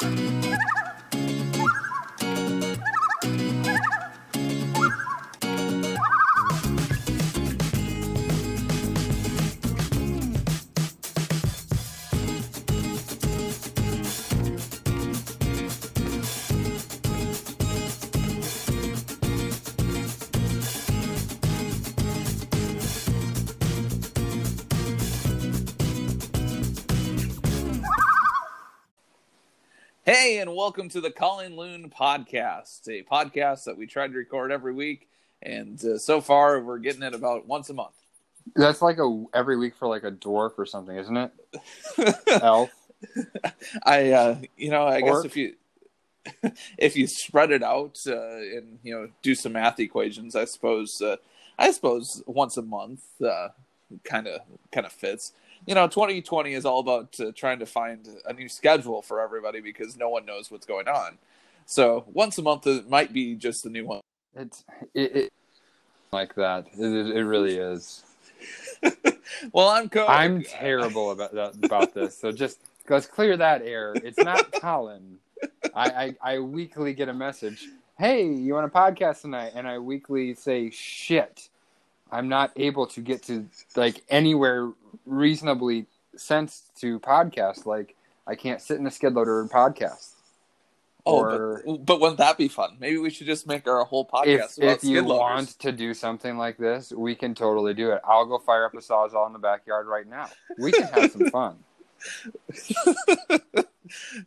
Hey, welcome to the Colin Loon podcast, a podcast that we try to record every week. And uh, so far, we're getting it about once a month. That's like a every week for like a dwarf or something, isn't it? Elf. I, uh, you know, I guess if you if you spread it out uh, and you know do some math equations, I suppose uh, I suppose once a month kind of kind of fits. You know, 2020 is all about uh, trying to find a new schedule for everybody because no one knows what's going on. So once a month it might be just the new one. It's it, it like that. It, it really is. Well, I'm co- I'm terrible about that, about this. So just let's clear that air. It's not Colin. I, I I weekly get a message. Hey, you want a podcast tonight? And I weekly say shit. I'm not able to get to like anywhere reasonably sensed to podcast. Like I can't sit in a skid loader and podcast. Oh, or- but, but wouldn't that be fun? Maybe we should just make our whole podcast if if you loaders. want to do something like this, we can totally do it. I'll go fire up a sawzall in the backyard right now. We can have some fun.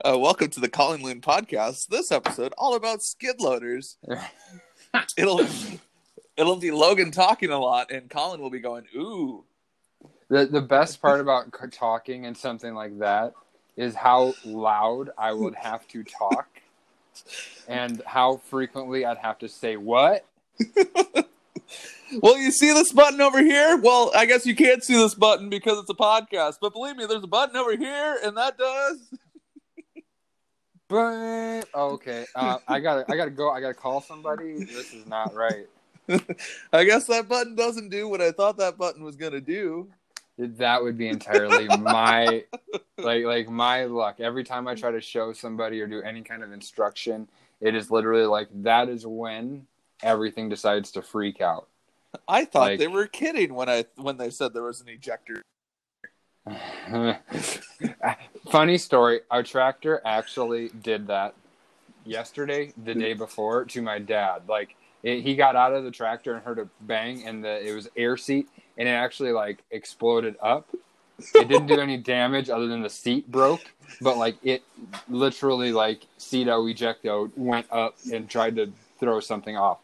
uh, welcome to the Calling Loon podcast. This episode all about skid loaders. it'll it'll be Logan talking a lot, and Colin will be going, "Ooh, The the best part about talking and something like that is how loud I would have to talk, and how frequently I'd have to say what. well, you see this button over here? Well, I guess you can't see this button because it's a podcast, but believe me, there's a button over here, and that does." But oh, okay, uh, I gotta I gotta go. I gotta call somebody. This is not right. I guess that button doesn't do what I thought that button was gonna do. That would be entirely my like like my luck. Every time I try to show somebody or do any kind of instruction, it is literally like that is when everything decides to freak out. I thought Like- they were kidding when I when they said there was an ejector. Funny story. Our tractor actually did that yesterday, the day before, to my dad. Like it, he got out of the tractor and heard a bang, and the it was air seat, and it actually like exploded up. It didn't do any damage other than the seat broke, but like it literally like ceto ejecto went up and tried to throw something off.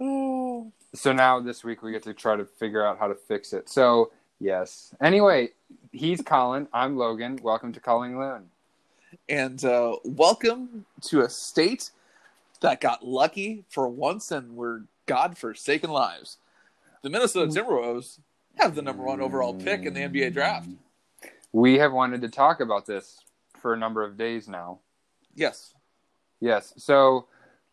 Oh, So now this week we get to try to figure out how to fix it. So yes. Anyway, he's Colin. I'm Logan. Welcome to Calling Loon. and uh, welcome to a state that got lucky for once and were god-forsaken lives. The Minnesota mm. Timberwolves have the number one overall pick in the NBA draft. We have wanted to talk about this for a number of days now. Yes. Yes. So,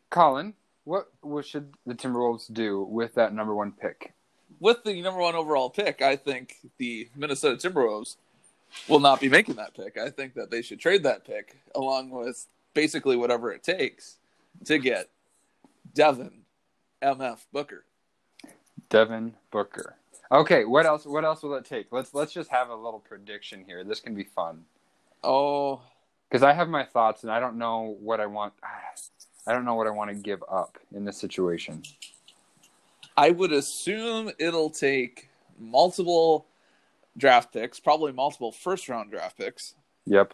Colin, what, what should the Timberwolves do with that number one pick? With the number one overall pick, I think the Minnesota Timberwolves will not be making that pick. I think that they should trade that pick along with basically whatever it takes to get Devin MF Booker. Devin Booker. Okay, what else? What else will it take? Let's let's just have a little prediction here. This can be fun Oh, because I have my thoughts and I don't know what I want. I don't know what I want to give up in this situation. I would assume it'll take multiple draft picks, probably multiple first round draft picks. Yep.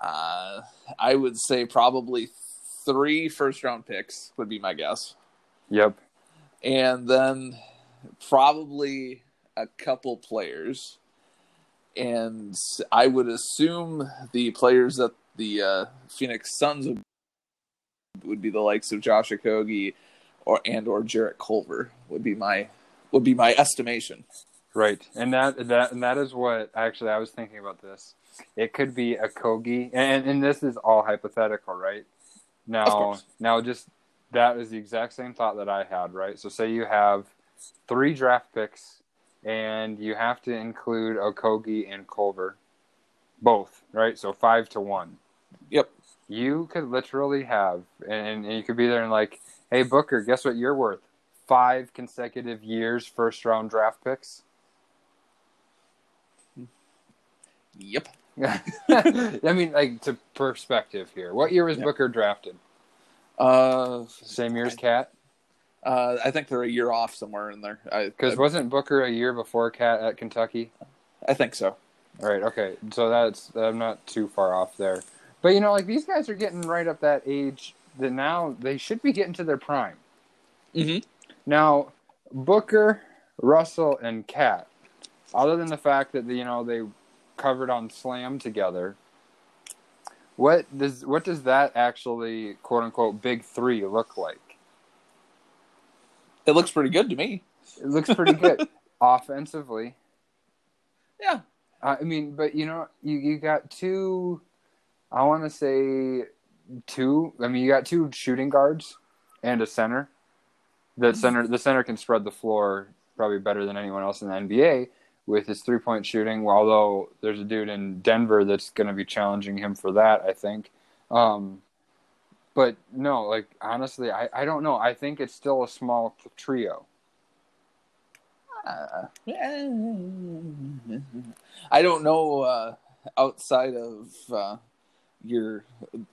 Uh, I would say probably three first round picks would be my guess. Yep. And then probably a couple players. And I would assume the players that the uh, Phoenix Suns would, would be the likes of Josh Okogie or and or Jarrett Culver would be my would be my estimation. Right, and that that and that is what actually I was thinking about this. It could be Okogie, and and this is all hypothetical, right? Now, now just that is the exact same thought that I had, right? So say you have three draft picks, and you have to include Okogie and Culver. both, right? So five to one. Yep. You could literally have, and, and you could be there and like, hey Booker, guess what you're worth? Five consecutive years first round draft picks. Yep. I mean, like to perspective here. What year was Yep. Booker drafted? Uh, Same year as Cat? uh, I think they're a year off somewhere in there. Because wasn't Booker a year before Cat at Kentucky? I think so. All right. Okay. So that's I'm not too far off there. But you know, like these guys are getting right up that age that now they should be getting to their prime. Mm-hmm. Now, Booker, Russell, and Cat. Other than the fact that you know they covered on Slam together, what does what does that actually quote unquote big three look like? It looks pretty good to me. It looks pretty good offensively. Yeah. I mean, but you know, you you got two. I want to say two. I mean, you got two shooting guards and a center. The mm-hmm. center, the center can spread the floor probably better than anyone else in the NBA with his three point shooting. Although there's a dude in Denver that's going to be challenging him for that, I think. Um, but no, like honestly, I, I don't know. I think it's still a small trio. Uh, I don't know uh, outside of uh, your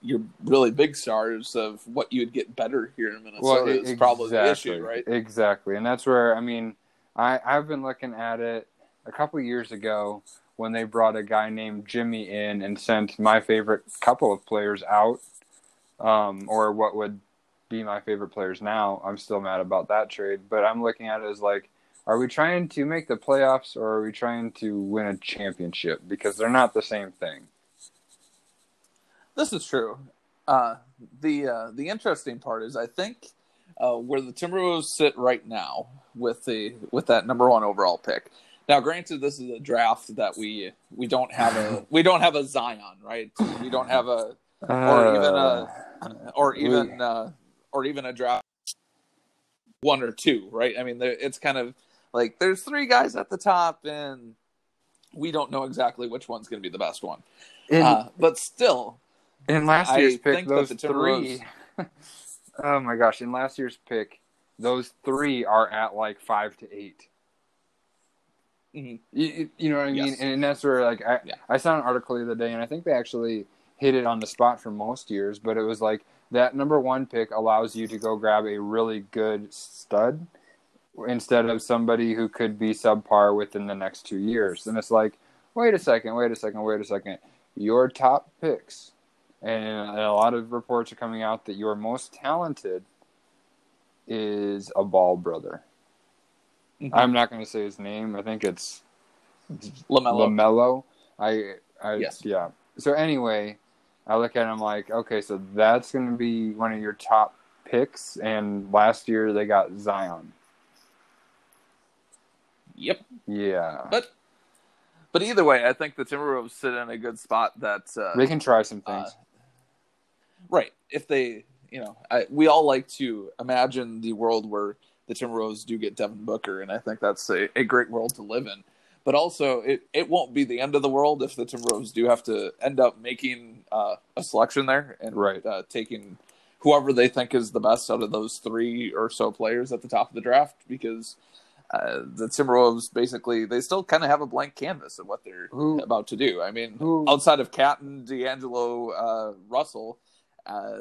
your really big stars of what you'd get better here in Minnesota e- is probably the issue, right? Exactly, and that's where I mean, I I've been looking at it a couple years ago when they brought a guy named Jimmy in and sent my favorite couple of players out, um, or what would be my favorite players now. I'm still mad about that trade, but I'm looking at it as like, are we trying to make the playoffs or are we trying to win a championship? Because they're not the same thing. This is true. Uh, the uh, the interesting part is I think uh, where the Timberwolves sit right now with the with that number one overall pick. Now, granted, this is a draft that we we don't have a we don't have a Zion, right? We don't have a or even a or even uh, or even a draft one or two, right? I mean, it's kind of like there's three guys at the top, and we don't know exactly which one's going to be the best one. in, Uh, but still, in last I year's pick, think that those the three. oh my gosh! In last year's pick, those three are at like five to eight. Mhm. You, you know what I mean? Yes. And that's where like I Yeah. I saw an article the other day, and I think they actually hit it on the spot for most years. But it was like that number one pick allows you to go grab a really good stud instead of somebody who could be subpar within the next two years. And it's like, wait a second, wait a second, wait a second. Your top picks, and a lot of reports are coming out that your most talented is a ball brother. Mhm. I'm not going to say his name. I think it's LaMelo. LaMelo. I, I Yes. yeah. So anyway, I look at him like, okay, so that's going to be one of your top picks. And last year they got Zion. Yep. Yeah, But but either way, I think the Timberwolves sit in a good spot. That uh, they can try some things. uh, right if they, you know, I, we all like to imagine the world where the Timberwolves do get Devin Booker, and I think that's a, a great world to live in. But also, it, it won't be the end of the world if the Timberwolves do have to end up making uh, a selection there and Right. uh, taking whoever they think is the best out of those three or so players at the top of the draft because uh, the Timberwolves basically they still kind of have a blank canvas of what they're Who- about to do. I mean, who- outside of Catton, D'Angelo, uh, Russell, uh,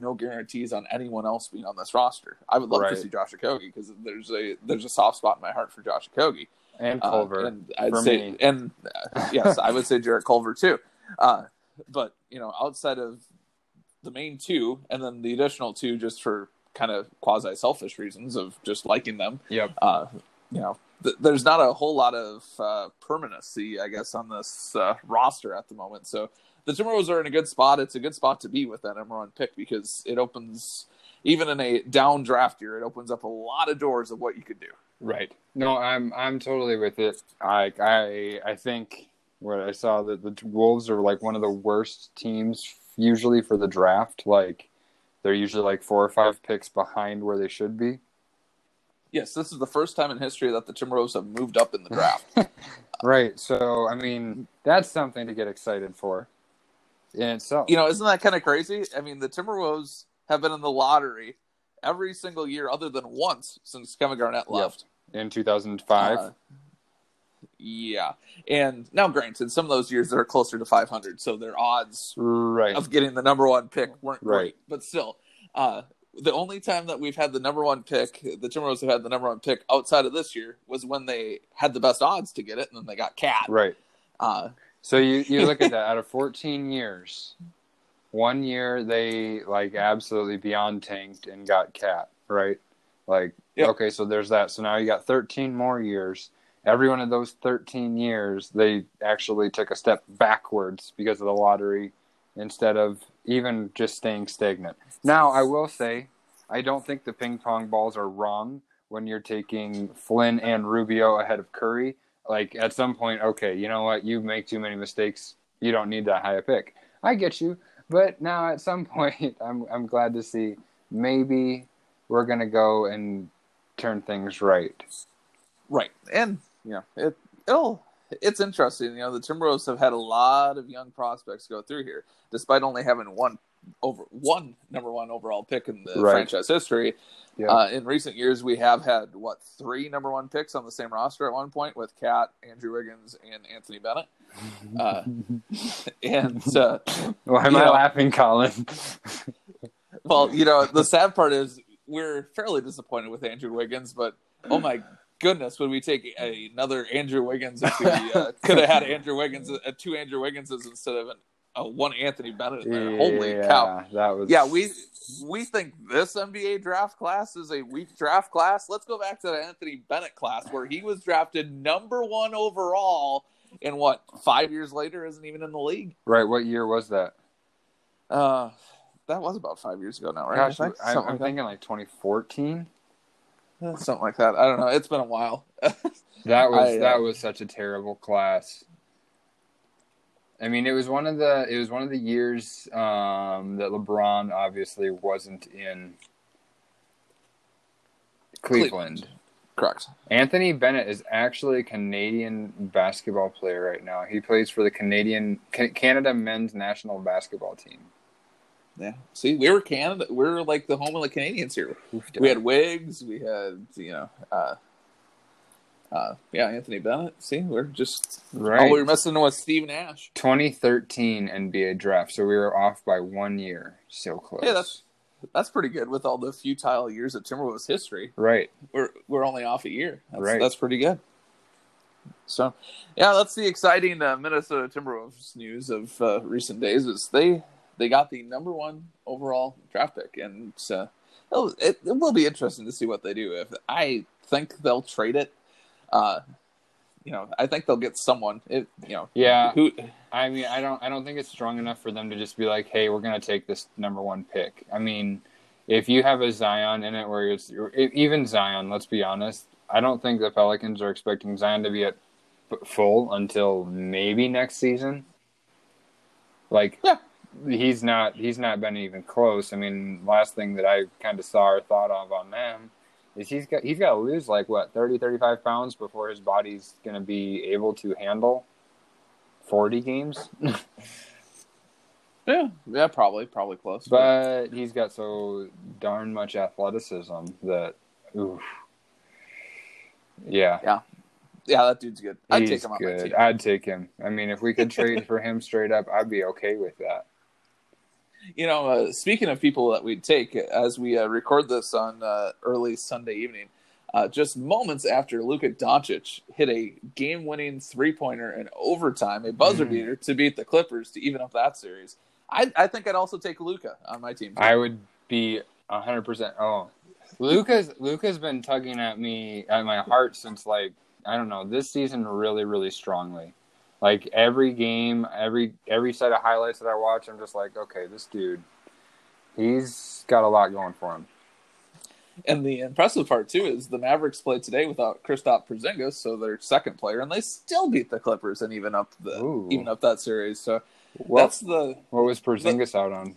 no guarantees on anyone else being on this roster. I would love Right. to see Josh Okogie because there's a there's a soft spot in my heart for Josh Okogie. and Uh, Culver. and I'd say, me. and uh, yes, I would say Jarrett Culver too. Uh, but you know, outside of the main two, and then the additional two, just for kind of quasi selfish reasons of just liking them. yep. Uh, you know, th- there's not a whole lot of uh, permanency, I guess, on this uh, roster at the moment. So the Timberwolves are in a good spot. It's a good spot to be with that number one pick because it opens, even in a down draft year, it opens up a lot of doors of what you could do. Right. No, I'm I'm totally with it. I I I think what I saw that the Wolves are like one of the worst teams usually for the draft. Like they're usually like four or five picks behind where they should be. Yes, this is the first time in history that the Timberwolves have moved up in the draft. Right. So, I mean, that's something to get excited for in itself. you know, isn't that kind of crazy? I mean, the Timberwolves have been in the lottery every single year, other than once since Kevin Garnett left. in 2005. Uh, yeah, and now granted, some of those years they're closer to 500, so their odds right. of getting the number one pick weren't Right. great. But still, uh, the only time that we've had the number one pick, the Timberwolves have had the number one pick outside of this year, was when they had the best odds to get it, and then they got Cat. Right. Uh, So you you look at that out of 14 years, one year they like absolutely beyond tanked and got cat, right? Like Yep. okay, so there's that. So now you got 13 more years. Every one of those 13 years, they actually took a step backwards because of the lottery instead of even just staying stagnant. Now, I will say, I don't think the ping pong balls are wrong when you're taking Flynn and Rubio ahead of Curry. Like at some point, okay, you know what? You make too many mistakes. You don't need that high a pick. I get you, but now at some point, I'm I'm glad to see maybe we're gonna go and turn things right. Right, and you know it. It'll. It's interesting. You know, the Timberwolves have had a lot of young prospects go through here, despite only having one over one number one overall pick in the Right. franchise history. Yeah. Uh, in recent years, we have had what three number one picks on the same roster at one point with Cat, Andrew Wiggins, and Anthony Bennett. Uh, and uh, Why am I know- laughing, Colin? well, you know, the sad part is we're fairly disappointed with Andrew Wiggins, but oh my goodness, would we take another Andrew Wiggins if we uh, could have had Andrew Wiggins, uh, two Andrew Wigginses instead of an, uh, one Anthony Bennett in there? Holy cow! That was Yeah, we we think this NBA draft class is a weak draft class. Let's go back to the Anthony Bennett class where he was drafted number one overall, and what five years later isn't even in the league. right. What year was that? Uh, that was about five years ago now, right? Gosh, I think? I, Something I'm like thinking like 2014. Uh, something like that. I don't know. It's been a while. That was I, uh, that was such a terrible class. I mean, it was one of the it was one of the years um, that LeBron obviously wasn't in Cleveland. Correct. Anthony Bennett is actually a Canadian basketball player right now. He plays for the Canadian Canada men's national basketball team. Yeah. See, we were Canada. We are like the home of the Canadians here. We had Wiggs. We had you know, uh, uh, yeah, Anthony Bennett. See, we're just right. all we were missing was Steve Nash. 2013 NBA draft, so we were off by one year. So close. Yeah, that's that's pretty good with all the futile years of Timberwolves history. right. We're we're only off a year. That's, Right. That's pretty good. So, yeah, that's the exciting uh, Minnesota Timberwolves news of uh, recent days. Is they they got the number one overall draft pick, and uh, it, it will be interesting to see what they do. If I think they'll trade it, uh, you know, I think they'll get someone. It, you know, Yeah. who I mean, I don't, I don't think it's strong enough for them to just be like, "Hey, we're gonna take this number one pick." I mean, if you have a Zion in it, where it's even Zion, let's be honest, I don't think the Pelicans are expecting Zion to be at full until maybe next season. Like, Yeah. he's not, he's not been even close. I mean, last thing that I kind of saw or thought of on them is he's got, he's got to lose like what 30, 35 pounds before his body's gonna be able to handle. 40 games, yeah, yeah, probably, probably close. but he's got so darn much athleticism that, oof. Yeah, yeah, Yeah, that dude's good. I'd he's take him on my good. team. I'd take him. I mean, if we could trade for him straight up, I'd be okay with that. You know, uh, speaking of people that we'd take, as we uh, record this on uh, early Sunday evening, uh, just moments after Luka Doncic hit a game-winning three-pointer in overtime, a buzzer Mhm. beater to beat the Clippers to even up that series. I, I think I'd also take Luka on my team. I would be hundred percent. Oh, Luka's Luka's been tugging at me at my heart since like I don't know this season really really strongly. Like every game, every every set of highlights that I watch, I'm just like, okay, this dude, he's got a lot going for him. And the impressive part too is the Mavericks played today without Kristaps Porzingis, so their second player, and they still beat the Clippers and even up the Ooh. even up that series. So Well, that's the what was Porzingis out on?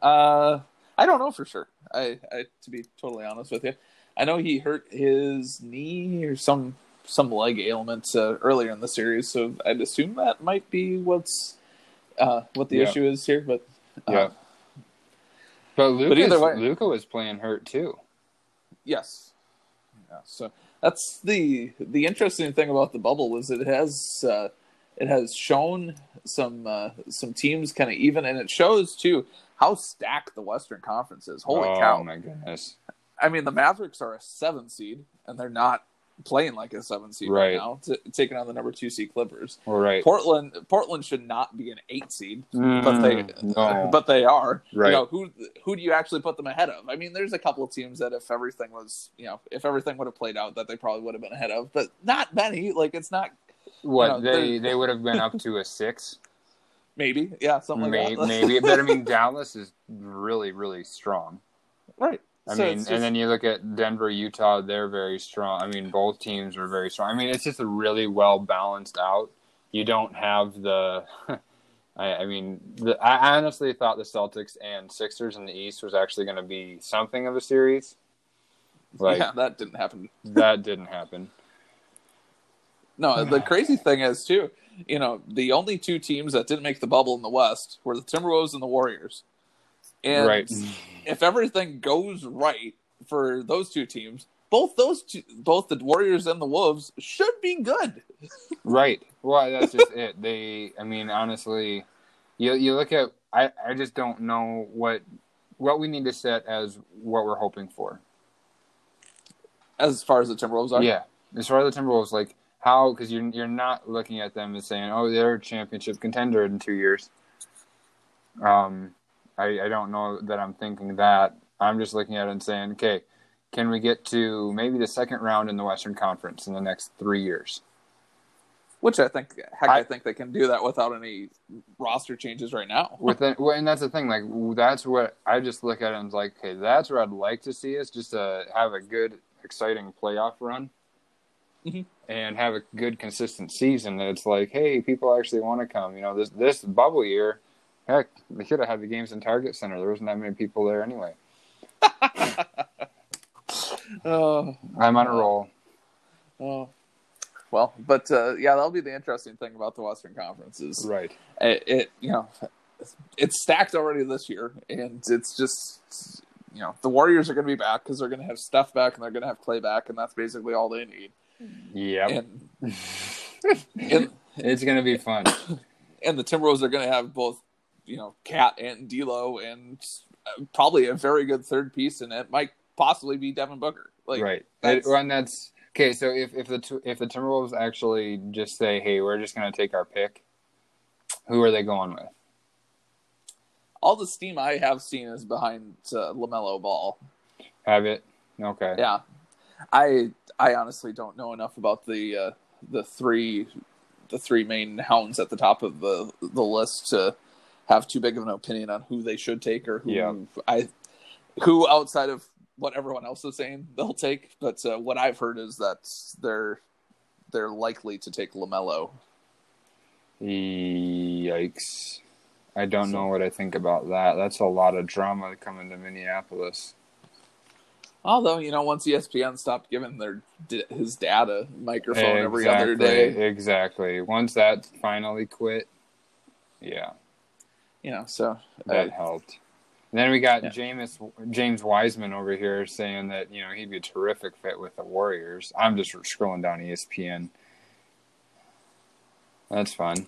Uh, I don't know for sure. I, I to be totally honest with you, I know he hurt his knee or some some leg ailments uh, earlier in the series, so I'd assume that might be what's uh, what the Yeah. issue is here. But uh, Yeah. But Luka, either way- Luka was playing hurt too. Yes. Yeah, so that's the the interesting thing about the bubble is it has uh, it has shown some uh, some teams kind of even, and it shows too how stacked the Western Conference is. Holy oh cow! my goodness! I mean, the Mavericks are a seven seed, and they're not playing like a seven seed Right. right, now, t- taking on the number two seed Clippers. Right. Portland Portland should not be an eight seed, but Mm, they no. but they are. Right. You know, who who do you actually put them ahead of? I mean, there's a couple of teams that if everything was, you know, if everything would have played out that they probably would have been ahead of, but not many. Like it's not what you know, they they would have been up to a six, maybe, yeah, something like maybe, that. maybe. But I mean, Dallas is really really strong. right. I So mean, it's and then you look at Denver, Utah; they're very strong. I mean, both teams are very strong. I mean, it's just a really well balanced out. You don't have the. I, I mean, the, I honestly thought the Celtics and Sixers in the East was actually going to be something of a series. Like yeah, that didn't happen. that didn't happen. No, the crazy thing is too, you know, the only two teams that didn't make the bubble in the West were the Timberwolves and the Warriors. And right. If everything goes right for those two teams, both those two, both the Warriors and the Wolves should be good. Right. Well, that's just it. They, I mean, honestly, you you look at. I I just don't know what what we need to set as what we're hoping for. As far as the Timberwolves are, Yeah, as far as the Timberwolves, like how because you're you're not looking at them as saying, oh, they're a championship contender in two years. Um, I I don't know that I'm thinking that. I'm just looking at it and saying, okay, can we get to maybe the second round in the Western Conference in the next three years? which I think, heck, I, I- think they can do that without any roster changes right now. Within, well, and that's the thing. Like that's what I just look at it and it's like, okay, that's where I'd like to see us just to have a good, exciting playoff run, Mhm. and have a good, consistent season. That it's like, hey, people actually want to come. You know, this this bubble year, heck, they should have had the games in Target Center. There wasn't that many people there anyway. Oh, I'm on a roll. oh. Well, but uh, yeah, that'll be the interesting thing about the Western Conference is Right. it, it you know it's stacked already this year and it's just you know the warriors are going to be back because they're going to have Steph back and they're going to have clay back and that's basically all they need Yep. and, and it's gonna be fun. and the timberwolves are going to have both you know cat and D'Lo and uh, probably a very good third piece and it might possibly be devin booker like right. that's- It, and that's okay. So if if the if the Timberwolves actually just say, hey, we're just gonna take our pick, who are they going with? all the steam i have seen is behind uh, LaMelo Ball Have it? Okay. Yeah, I I honestly don't know enough about the uh, the three the three main hounds at the top of the the list to have too big of an opinion on who they should take or who Yeah. I who outside of what everyone else is saying they'll take. But uh, what I've heard is that they're they're likely to take LaMelo. Yikes. I don't So- know what I think about that. That's a lot of drama coming to Minneapolis. Although you know, once ESPN stopped giving their his dad a microphone every other day, Exactly. Once that finally quit, yeah, you know, so that uh, helped. And then we got Yeah. James James Wiseman over here saying that you know he'd be a terrific fit with the Warriors. I'm just scrolling down ESPN. That's fun.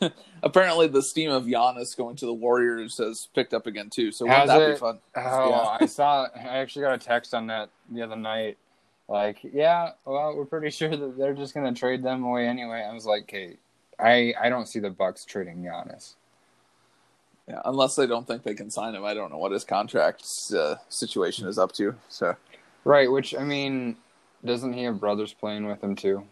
apparently the steam of Giannis going to the Warriors has picked up again too. So wouldn't that it? be fun? Oh, Yeah. I saw. I actually got a text on that the other night. Like, yeah, well, we're pretty sure that they're just gonna trade them away anyway. I was like, okay, I I don't see the Bucks trading Giannis. Yeah, unless they don't think they can sign him. I don't know what his contract uh, situation is up to. So Right. Which I mean, doesn't he have brothers playing with him too?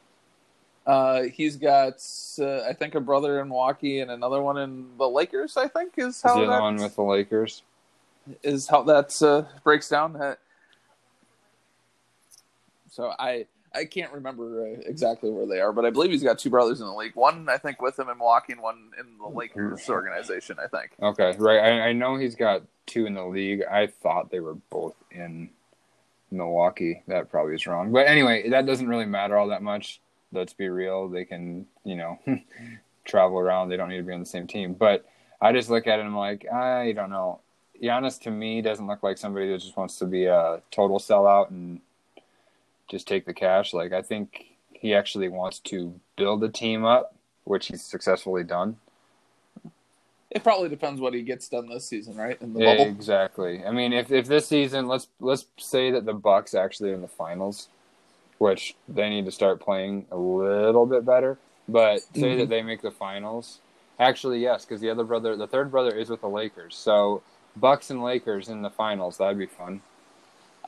uh, he's got, uh, I think, a brother in Milwaukee and another one in the Lakers. I think is Is how the other that one with the Lakers? is how that uh, breaks down. Uh, so I I can't remember uh, exactly where they are, but I believe he's got two brothers in the league. One I think with him in Milwaukee, and one in the Lakers organization. I think. Okay, right. I, I know he's got two in the league. I thought they were both in Milwaukee. That probably is wrong. But anyway, that doesn't really matter all that much. Let's be real. They can, you know, travel around. They don't need to be on the same team. But I just look at it and I'm like, I don't know. Giannis to me doesn't look like somebody that just wants to be a total sellout and just take the cash. Like I think he actually wants to build a team up, which he's successfully done. It probably depends what he gets done this season, right? In the bubble. Exactly. I mean, if if this season, let's let's say that the Bucks actually are in the finals, which they need to start playing a little bit better. But say Mhm. that they make the finals. Actually, yes, because the other brother, the third brother, is with the Lakers. So Bucks and Lakers in the finals. That'd be fun.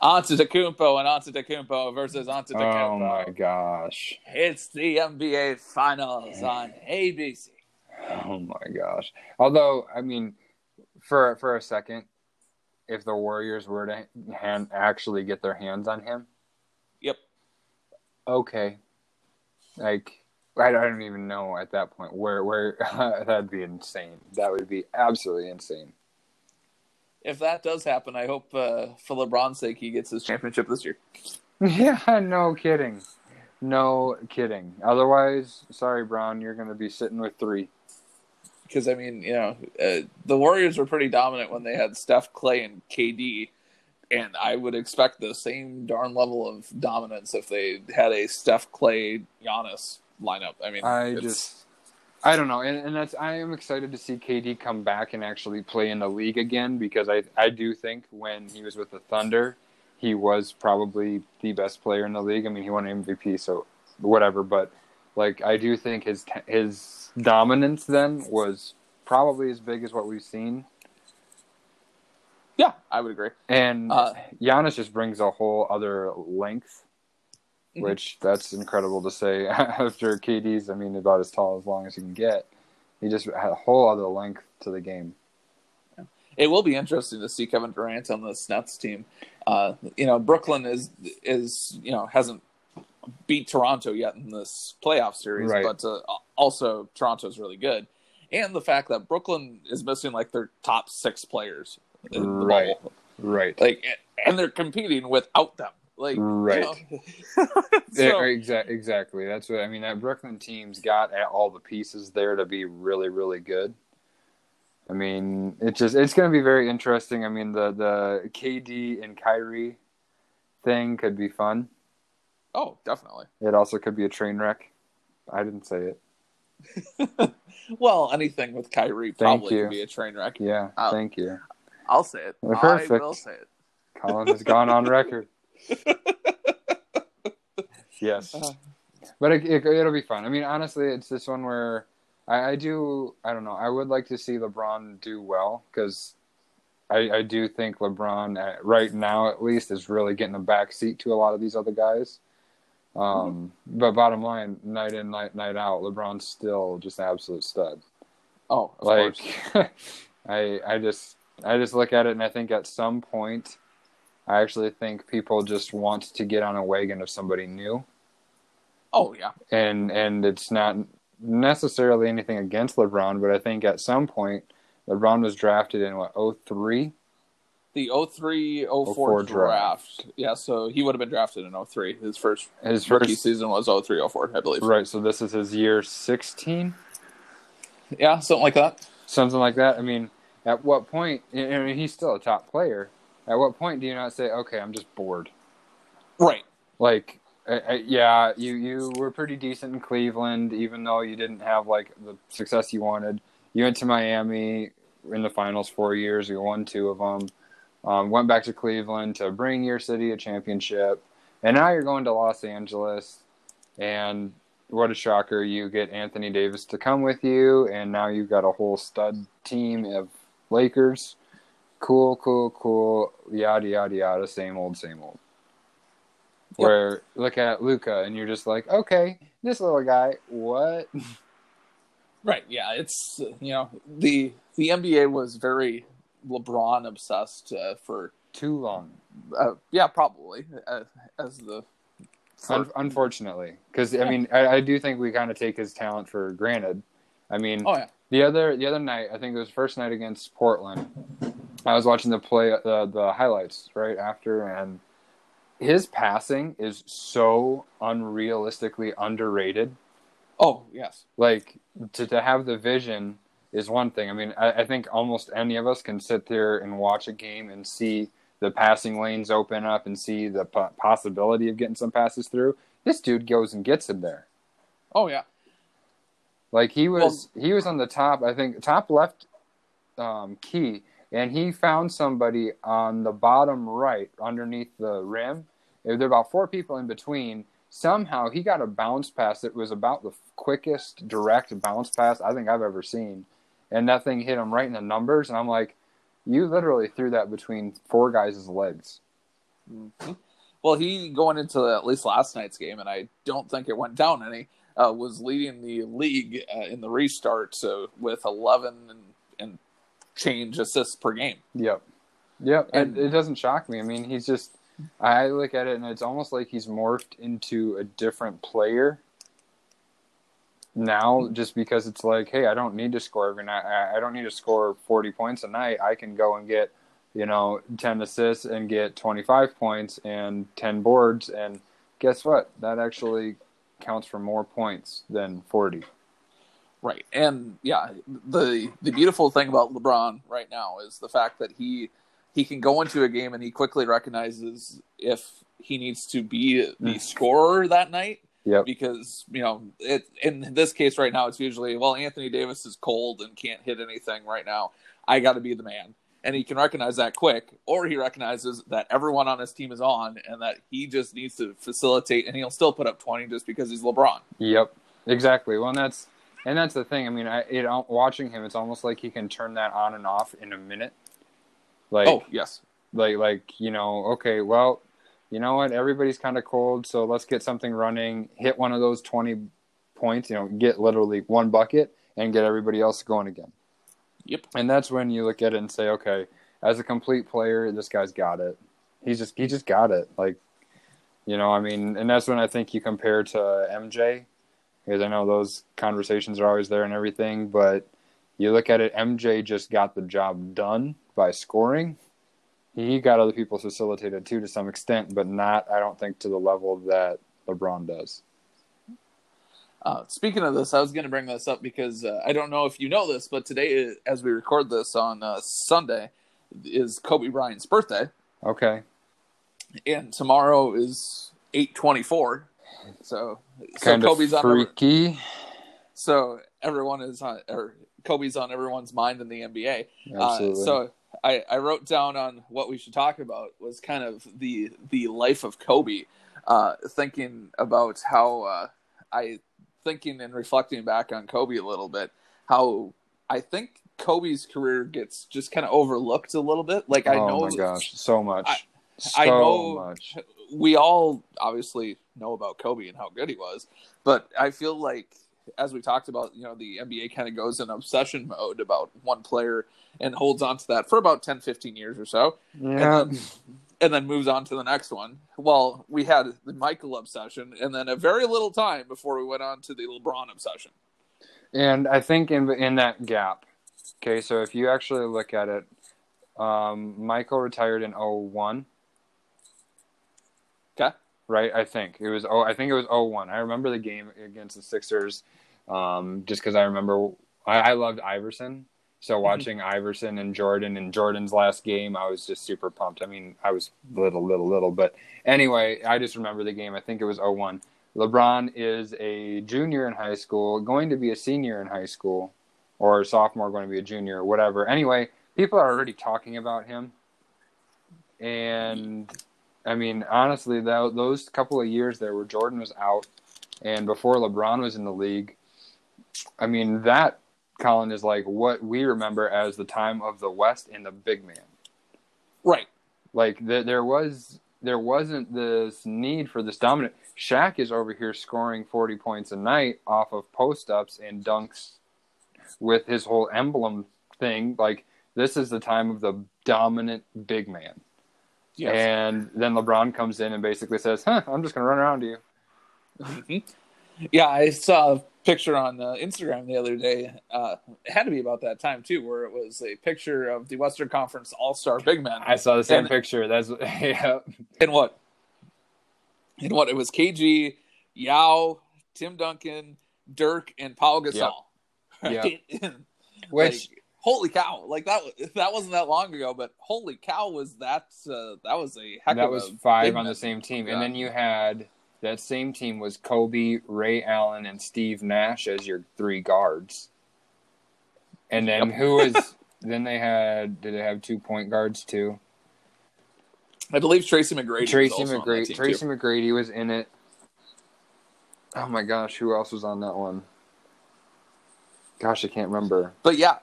Antetokounmpo and Antetokounmpo versus Antetokounmpo. Oh my gosh. It's the NBA Finals on ABC. Oh my gosh. Although, I mean, for for a second, if the Warriors were to hand, actually get their hands on him, Yep. okay. Like I don't even know at that point where where that'd be insane. That would be absolutely insane. If that does happen, I hope uh, for LeBron's sake he gets his championship this year. Yeah, no kidding. No kidding. Otherwise, sorry, Bron, you're going to be sitting with three. Because I mean, you know, uh, the Warriors were pretty dominant when they had Steph, Clay, and KD, and I would expect the same darn level of dominance if they had a Steph, Clay, Giannis lineup. I mean, I just, I don't know, and, and that's I am excited to see KD come back and actually play in the league again because I I do think when he was with the Thunder, he was probably the best player in the league. I mean, he won MVP, so whatever. But like, I do think his his dominance then was probably as big as what we've seen. yeah, I would agree. And Uh, Giannis just brings a whole other length, Mhm. which that's incredible to say after KD's. I mean, about as tall as long as you can get. He just had a whole other length to the game. It will be interesting to see Kevin Durant on this Nets team. Uh, you know, Brooklyn is is you know hasn't beat Toronto yet in this playoff series, Right. but uh, also Toronto's really good, and the fact that Brooklyn is missing like their top six players, in the Right. Right. like, and they're competing without them, like you Right. Um, know. So, exa- exactly. That's what I mean. That Brooklyn team's got all the pieces there to be really, really good. I mean, it's just it's going to be very interesting. I mean, the the KD and Kyrie thing could be fun. oh, definitely. It also could be a train wreck. I didn't say it. Well, anything with Kyrie Thank probably you. would be a train wreck. Yeah, Oh. thank you. I'll say it. Well, I perfect. will say it. Colin has gone on record. Yes, Uh, but it, it, it'll be fun. I mean, honestly, it's this one where I, I do. I don't know. I would like to see LeBron do well because I, I do think LeBron, uh, right now at least, is really getting a back seat to a lot of these other guys. Um, But bottom line, night in, night night out, LeBron's still just an absolute stud. Oh, of like course. I I just I just look at it and I think at some point I actually think people just want to get on a wagon of somebody new Oh yeah. and and it's not necessarily anything against LeBron but I think at some point LeBron was drafted in what 03 The 03 04 04 draft. draft. Yeah, so he would have been drafted in 03. His first his rookie first season was 03 04, I believe. right so this is his year 16 Yeah, something like that. something like that I mean at what point I mean he's still a top player at what point do you not say okay I'm just bored Right. like uh, uh, yeah you you were pretty decent in cleveland even though you didn't have like the success you wanted. You went to miami in the finals four years you won two of them um, went back to cleveland to bring your city a championship and now you're going to los angeles and what a shocker you get anthony davis to come with you and now you've got a whole stud team of lakers cool cool cool yada yada yada same old same old Yep. where look at Luka and you're just like, okay, this little guy, what? Right. Yeah, it's you know, the the NBA was very LeBron obsessed uh, for Too long, uh, yeah, probably uh, as the Un- unfortunately, because I mean, I, I do think we kind of take his talent for granted. I mean, Oh yeah. the other the other night, I think it was first night against Portland. I was watching the play, the the highlights right after, and his passing is so unrealistically underrated. Oh yes, Like to to have the vision is one thing. I mean, I, I think almost any of us can sit there and watch a game and see the passing lanes open up and see the po- possibility of getting some passes through. This dude goes and gets him there. oh yeah, Like he was he was on the top, I think top left um, key, and he found somebody on the bottom right underneath the rim. There were about four people in between. Somehow he got a bounce pass that was about the quickest direct bounce pass I think I've ever seen, and that thing hit him right in the numbers. And I'm like, you literally threw that between four guys' legs. Mhm. Well, he going into at least last night's game, and I don't think it went down any. Uh, was leading the league uh, in the restart so with 11 and, and change assists per game. Yep. Yep. And And- it doesn't shock me. I mean, he's just, I look at it and it's almost like he's morphed into a different player now just because it's like, hey, I don't need to score every night. I I don't need to score 40 points a night. I can go and get, you know, 10 assists and get 25 points and 10 boards. And guess what? That actually counts for more points than 40. Right. And yeah, the the beautiful thing about LeBron right now is the fact that he he can go into a game and he quickly recognizes if he needs to be the Mm. scorer that night Yeah. because you know it in this case right now it's usually well Anthony Davis is cold and can't hit anything right now. I got to be the man. And he can recognize that quick, or he recognizes that everyone on his team is on and that he just needs to facilitate and he'll still put up 20 just because he's LeBron. Yep, exactly. Well, and that's and that's the thing. I mean, I it, uh, watching him, it's almost like he can turn that on and off in a minute. Like, oh, yes. like, like you know, okay, well, you know what? Everybody's kind of cold, so let's get something running. Hit one of those twenty points. You know, get literally one bucket and get everybody else going again. Yep. And that's when you look at it and say, okay, as a complete player, this guy's got it. He's just he just got it. Like, you know, I mean, and that's when I think you compare to MJ, because I know those conversations are always there and everything, but you look at it, MJ just got the job done by scoring. He got other people facilitated too to some extent, but not, I don't think, to the level that LeBron does. Uh, speaking of this, I was going to bring this up because uh, I don't know if you know this, but today, as we record this on uh, Sunday, is Kobe Bryant's birthday, Okay. and tomorrow is eight twenty four. So, so kind Kobe's of on. every- freaky. so everyone is on, or Kobe's on everyone's mind in the NBA. Uh, so I, I wrote down on what we should talk about was kind of the the life of Kobe, uh, thinking about how uh, I thinking and reflecting back on Kobe a little bit, how I think Kobe's career gets just kind of overlooked a little bit. Like I oh know my gosh, so much. I- so I know- much. we all obviously know about Kobe and how good he was, but I feel like as we talked about, you know, the NBA kind of goes in obsession mode about one player and holds on to that for about 10, 15 years or so, Yeah. and, then, and then moves on to the next one. Well, we had the Michael obsession, and then a very little time before we went on to the LeBron obsession. And I think in in that gap, okay, so if you actually look at it, um, Michael retired in 01, Okay. Right? I think it was oh, I think it was 01. I remember the game against the Sixers, um, just because I remember I, I loved Iverson. So watching Iverson and Jordan in Jordan's last game, I was just super pumped. I mean, I was little, little, little, but anyway, I just remember the game. I think it was 01. LeBron is a junior in high school, going to be a senior in high school, or a sophomore going to be a junior, whatever. Anyway, people are already talking about him. And I mean, honestly, tho- those couple of years there where Jordan was out and before LeBron was in the league, I mean, that, Colin, is like what we remember as the time of the West and the big man Right. like th- there was there wasn't this need for this dominant. Shaq is over here scoring forty points a night off of post ups and dunks with his whole emblem thing. Like this is the time of the dominant big man. Yes. And then LeBron comes in and basically says, "Huh, I'm just gonna run around you." Mhm. Yeah, I saw a picture on uh, Instagram the other day. Uh, it had to be about that time too, where it was a picture of the Western Conference All Star big men. I saw the same And- picture. That's yeah. And what? And what it was KG, Yao, Tim Duncan, Dirk, and Paul Gasol. Yep. Right? Which Like, holy cow! Like that that wasn't that long ago, but holy cow was that uh, that was a heck of a that was five on the same team, Yeah. and then you had that same team was Kobe, Ray Allen, and Steve Nash as your three guards. And then Yep. who was? then they had. Did they have two point guards too? I believe Tracy McGrady. was Tracy also on that McGrady. Tracy too. McGrady was in it. Oh my gosh, who else was on that one? Gosh, I can't remember. But yeah,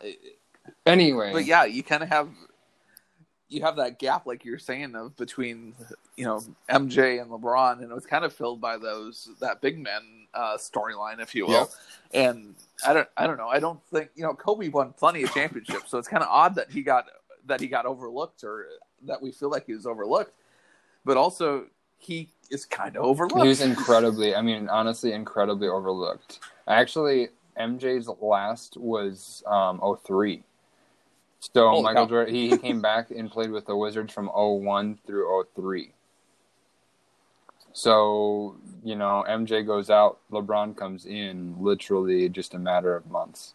Anyway, but yeah, you kind of have you have that gap, like you're saying, of between you know MJ and LeBron, and it was kind of filled by those that big men uh, storyline, if you will. And I don't, I don't know. I don't think you know Kobe won plenty of championships, so it's kind of odd that he got that he got overlooked, or that we feel like he was overlooked. But also, he is kind of overlooked. He was incredibly, I mean, honestly, incredibly overlooked. Actually, MJ's last was um, 03. So Holy Michael cow. Jordan, he, he came back and played with the Wizards from 01 through 03. So, you know, MJ goes out, LeBron comes in literally just a matter of months.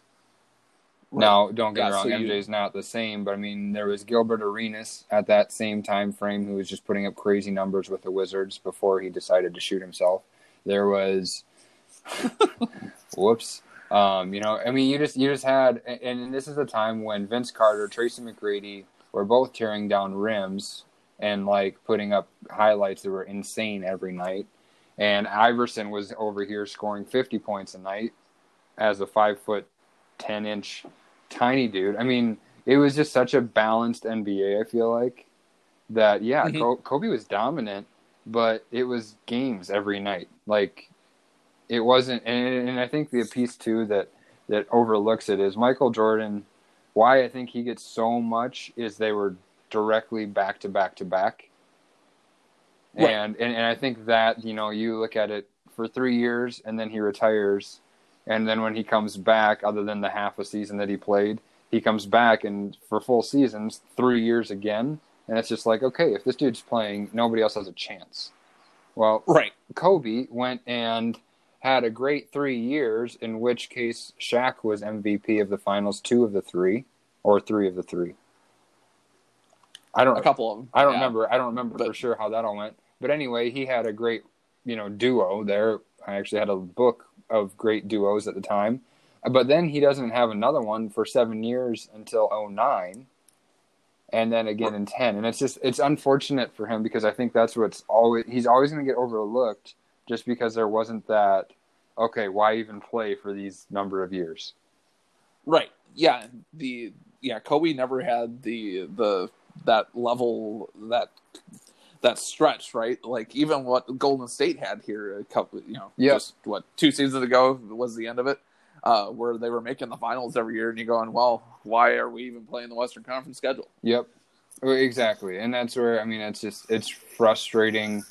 Now, don't get Yeah, me wrong, so you- MJ's not the same, but I mean, there was Gilbert Arenas at that same time frame who was just putting up crazy numbers with the Wizards before he decided to shoot himself. There was, whoops, um, you know, I mean, you just you just had, and- this is a time when Vince Carter, Tracy McGrady were both tearing down rims and like putting up highlights that were insane every night, and Iverson was over here scoring fifty points a night as a five foot ten inch tiny dude. I mean, it was just such a balanced NBA. I feel like that. Yeah, Mhm. Kobe was dominant, but it was games every night. Like it wasn't, and, and I think the piece too that that overlooks it is Michael Jordan. Why I think he gets so much is they were directly back to back to back. Right. And, and and I think that you know you look at it for three years and then he retires, and then when he comes back, other than the half a season that he played, he comes back and for full seasons, three years again, and it's just like okay, if this dude's playing, nobody else has a chance. Well, right. Kobe went and had a great three years, in which case Shaq was MVP of the finals, two of the three, or three of the three. I don't. A couple of them. I don't yeah. remember. I don't remember But- for sure how that all went. But anyway, he had a great, you know, duo there. I actually had a book of great duos at the time. But then he doesn't have another one for seven years until 09 and then again in 10 and it's just it's unfortunate for him because i think that's what's always he's always going to get overlooked just because there wasn't that okay why even play for these number of years Right. Yeah. The yeah Kobe never had the the that level that that stretch right like even what Golden State had here a couple you know Yeah. just what two seasons ago was the end of it uh, where they were making the finals every year and you're going well why are we even playing the Western Conference schedule Yep. Exactly. And that's where I mean it's just it's frustrating.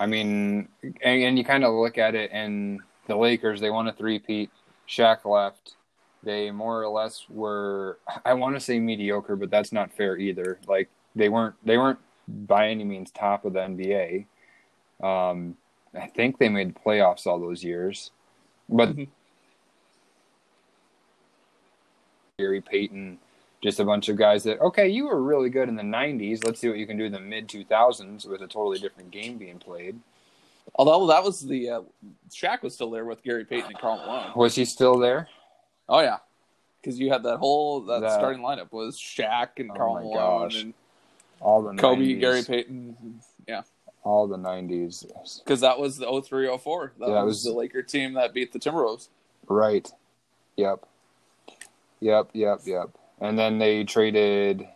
I mean and, and you kind of look at it and the Lakers they won a three-peat. Shaq left. They more or less were I want to say mediocre, but that's not fair either. Like they weren't they weren't by any means top of the NBA. Um I think they made the playoffs all those years. But Mhm. Gary Payton just a bunch of guys that okay you were really good in the 90s let's see what you can do in the mid 2000s with a totally different game being played. Although that was the uh, Shaq was still there with Gary Payton and Karl Malone. Was he still there? Oh yeah. Because you had that whole that, That- starting lineup was Shaq and Oh Karl Malone gosh. and all the Kobe 90s, Gary Payton yeah. All the 90s because that was the 0304 that, Yeah, it was, was- the Laker team that beat the Timberwolves. Right. Yep. Yep yep yep and then they traded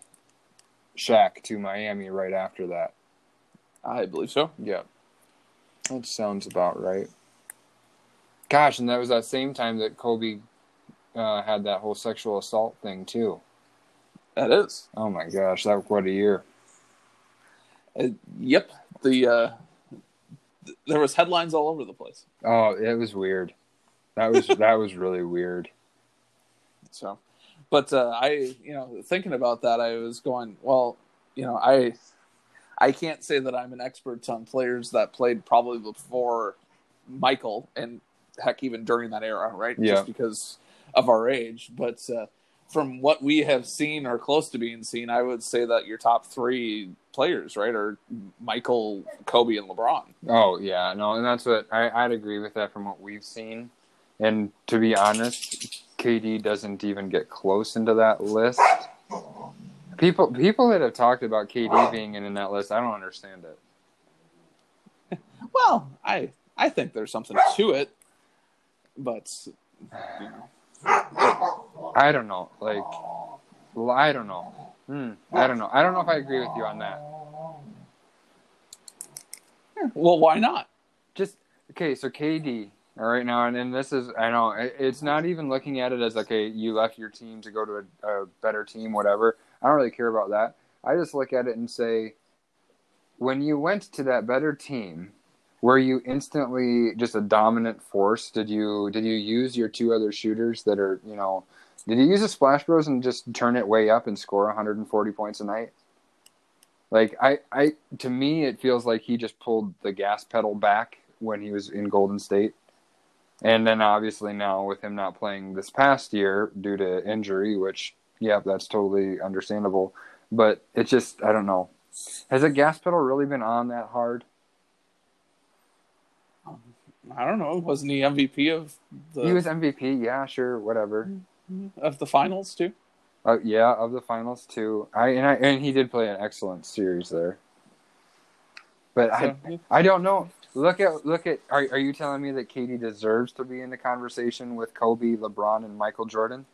Shaq to Miami right after that I believe so Yeah. That sounds about right. Gosh, and that was that same time that Kobe uh, had that whole sexual assault thing too. that is Oh my gosh, that was quite a year. Uh, yep the uh, th- there was headlines all over the place Oh, it was weird. That was that was really weird. so but uh, I you know thinking about that I was going well you know I I can't say that I'm an expert on players that played probably before Michael and heck even during that era, right? Yeah. Just because of our age, but uh, from what we have seen or close to being seen, I would say that your top three players, right, are Michael, Kobe, and LeBron. Oh yeah, no, and that's what I, I'd agree with that from what we've seen. And to be honest, KD doesn't even get close into that list. People people that have talked about KD being in, in that list, I don't understand it. Well, I I think there's something to it, but you know, I don't know. Like, I don't know. Hmm, I don't know. I don't know if I agree with you on that. well, why not? Just okay. So KD, all right now, and, and this is I know it- it's not even looking at it as okay, you left your team to go to a, a better team, whatever. I don't really care about that. I just look at it and say, when you went to that better team, were you instantly just a dominant force? Did you did you use your two other shooters that are you know? Did you use the Splash Bros and just turn it way up and score 140 points a night? Like I, I to me it feels like he just pulled the gas pedal back when he was in Golden State. And then obviously now with him not playing this past year due to injury, which yeah, that's totally understandable. But it's just I don't know. Has the gas pedal really been on that hard? I don't know. Wasn't he MVP of the He was MVP, yeah, sure, whatever. of the finals too? Uh, yeah, of the finals too. I and I and he did play an excellent series there. But I So, I don't know. Look at look at. Are are you telling me that KD deserves to be in the conversation with Kobe, LeBron, and Michael Jordan?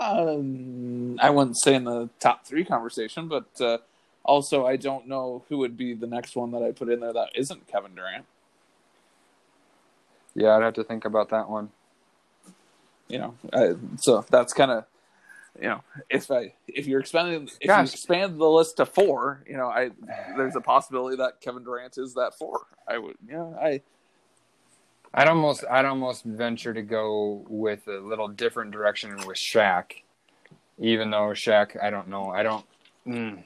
um, I wouldn't say in the top three conversation, but uh, also I don't know who would be the next one that I put in there that isn't Kevin Durant. Yeah, I'd have to think about that one. You know, I, so that's kind of you know if I if you're expanding if Gosh. you expand the list to four, you know, I there's a possibility that Kevin Durant is that four. I would, yeah, I I'd almost I'd almost venture to go with a little different direction with Shaq, even though Shaq I don't know I don't mm,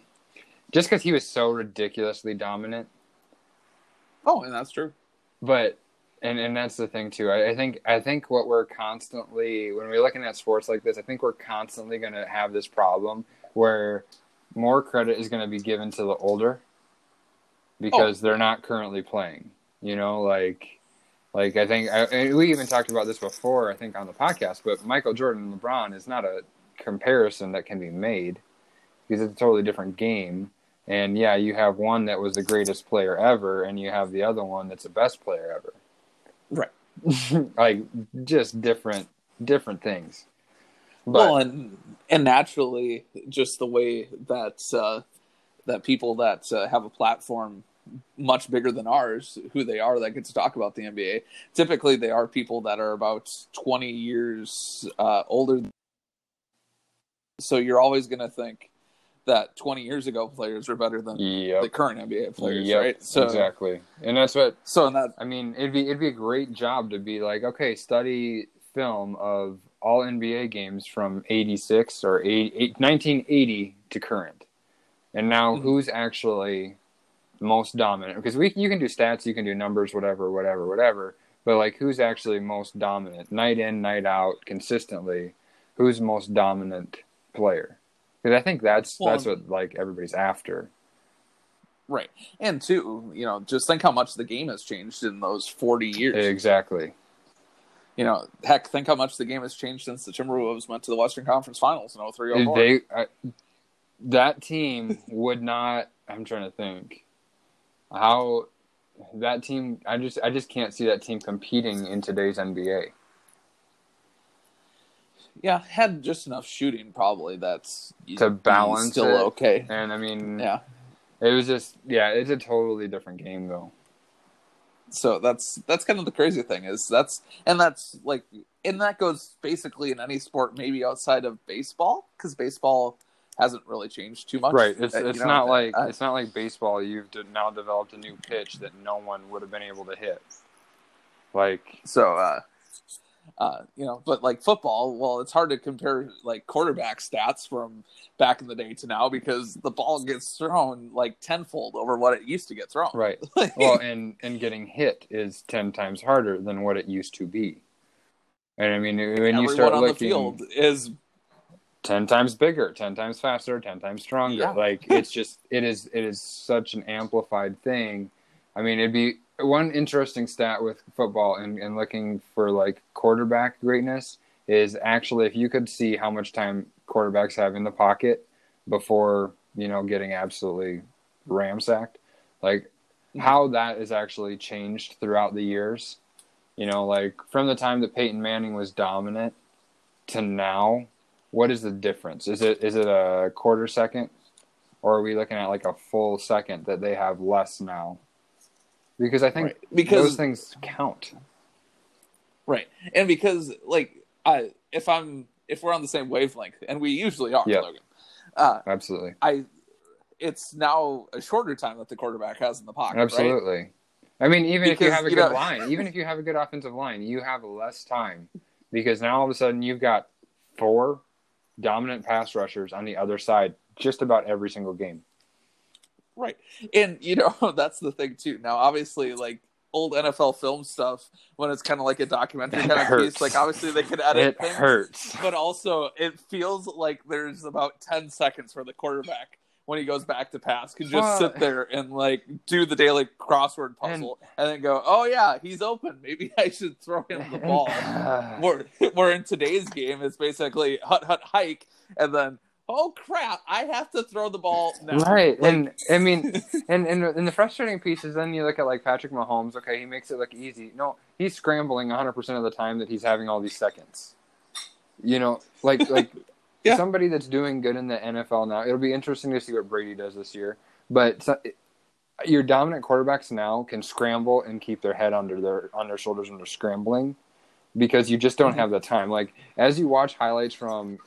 just because he was so ridiculously dominant. oh, and that's true. but and and that's the thing too. I, I think I think what we're constantly when we're looking at sports like this, I think we're constantly going to have this problem where more credit is going to be given to the older because oh. they're not currently playing. You know, like like I think I, we even talked about this before. I think on the podcast, but Michael Jordan and LeBron is not a comparison that can be made because it's a totally different game. And yeah, you have one that was the greatest player ever, and you have the other one that's the best player ever. Right. like just different, different things. But well, and and naturally, just the way that uh, that people that uh, have a platform much bigger than ours, who they are that get to talk about the NBA, typically they are people that are about twenty years uh, older. So you're always going to think that twenty years ago players are better than yep, the current NBA players, yep, right? So exactly, and that's what so that I mean. It'd be it'd be a great job to be like, okay, study film of all NBA games from '86 or 80, 1980 to current, and now Mhm. who's actually most dominant? Because we you can do stats, you can do numbers, whatever, whatever, whatever. But like, who's actually most dominant, night in, night out, consistently? Who's most dominant player? Because I think that's Well, that's what like everybody's after. right, and two, you know, just think how much the game has changed in those forty years. Exactly. You know, heck, think how much the game has changed since the Timberwolves went to the Western Conference Finals in 03 They I, that team would not. I'm trying to think how that team. I just I just can't see that team competing in today's NBA. Yeah, had just enough shooting probably that's To balance still it. okay. And I mean, Yeah. it was just yeah, it's a totally different game though. So that's that's kind of the crazy thing is that's and that's like and that goes basically in any sport maybe outside of baseball because baseball hasn't really changed too much. Right. It's Uh, you it's know, not like uh, it's not like baseball. You've now developed a new pitch that no one would have been able to hit. Like So, uh, Uh, you know, but like football, well, it's hard to compare like quarterback stats from back in the day to now because the ball gets thrown like tenfold over what it used to get thrown. Right. well, and and getting hit is ten times harder than what it used to be. And I mean, when you start looking, the field is 10 times bigger 10 times faster 10 times stronger Yeah. like it's just it is it is such an amplified thing i mean it'd be one interesting stat with football and, and looking for like quarterback greatness is actually if you could see how much time quarterbacks have in the pocket before you know getting absolutely ramsacked like mm-hmm. how that is actually changed throughout the years you know like from the time that peyton manning was dominant to now what is the difference? Is it is it a quarter second, or are we looking at like a full second that they have less now? Because I think Right. Because- those things count. right, and because like I, if I'm if we're on the same wavelength, and we usually are, Yeah. Logan, uh, Absolutely, I, it's now a shorter time that the quarterback has in the pocket. Right? absolutely. I mean, even if you have a you good know- line, even if you have a good offensive line, you have less time because now all of a sudden you've got four dominant pass rushers on the other side just about every single game. Right. And you know, that's the thing too. Now obviously like old NFL film stuff when it's kind of like a documentary It kind of hurts. piece, like obviously they could edit It things, hurts. but also it feels like there's about 10 seconds for the quarterback when he goes back to pass can just Well- sit there and like do the daily crossword puzzle and, then go, "Oh yeah, he's open. Maybe I should throw him the ball." where, where in today's game it's basically hut hut hike and then oh crap i have to throw the ball now Right, Like, and I mean, and, and and the frustrating piece is then you look at like Patrick Mahomes. Okay, he makes it look easy. No, he's scrambling 100 percent of the time that he's having all these seconds. You know, like like Yeah. somebody that's doing good in the NFL now. It'll be interesting to see what Brady does this year. But so, your dominant quarterbacks now can scramble and keep their head under their on their shoulders when they're scrambling because you just don't Mhm. have the time. Like as you watch highlights from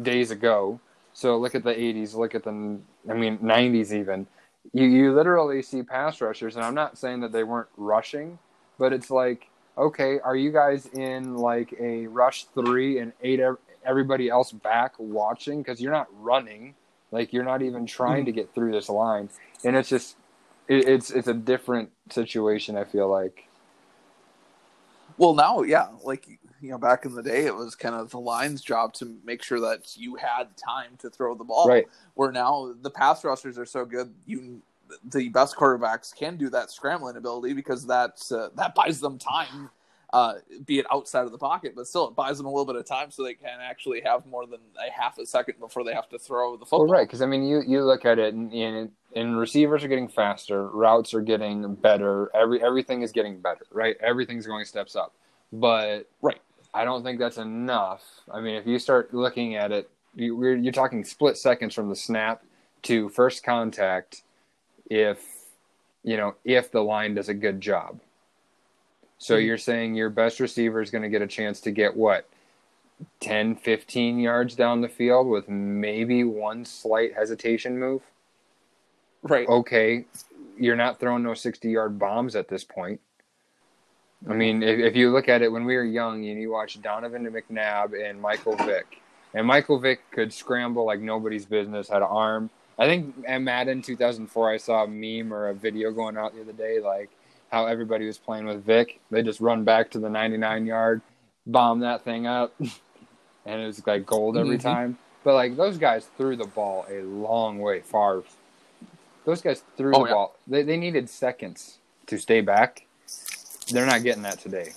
days ago. So look at the 80s, look at the I mean 90s even. You you literally see pass rushers and I'm not saying that they weren't rushing, but it's like okay, are you guys in like a rush 3 and eight everybody else back watching cuz you're not running, like you're not even trying mm-hmm. to get through this line. And it's just it, it's it's a different situation I feel like. well now yeah like you know back in the day it was kind of the line's job to make sure that you had time to throw the ball Right. where now the pass rushers are so good you the best quarterbacks can do that scrambling ability because that's uh, that buys them time uh, be it outside of the pocket, but still it buys them a little bit of time so they can actually have more than a half a second before they have to throw the football. Well, right, because I mean, you, you look at it, and, and and receivers are getting faster, routes are getting better, every everything is getting better, right? Everything's going steps up, but Right. I don't think that's enough. I mean, if you start looking at it, you, we're, you're talking split seconds from the snap to first contact. If you know, if the line does a good job. So Mhm. you're saying your best receiver is going to get a chance to get what 10, 15 yards down the field with maybe one slight hesitation move. Right. Okay, you're not throwing no 60 yard bombs at this point. I mean, if, if you look at it when we were young and you watch Donovan McNabb and Michael Vick, and Michael Vick could scramble like nobody's business, had an arm. I think at Madden 2004, I saw a meme or a video going out the other day, like how everybody was playing with Vick. They just run back to the 99 yard, bomb that thing up, and it was like gold every Mhm. time. But like those guys threw the ball a long way far. Those guys threw Oh, the yeah. ball. They they needed seconds to stay back. They're not getting that today.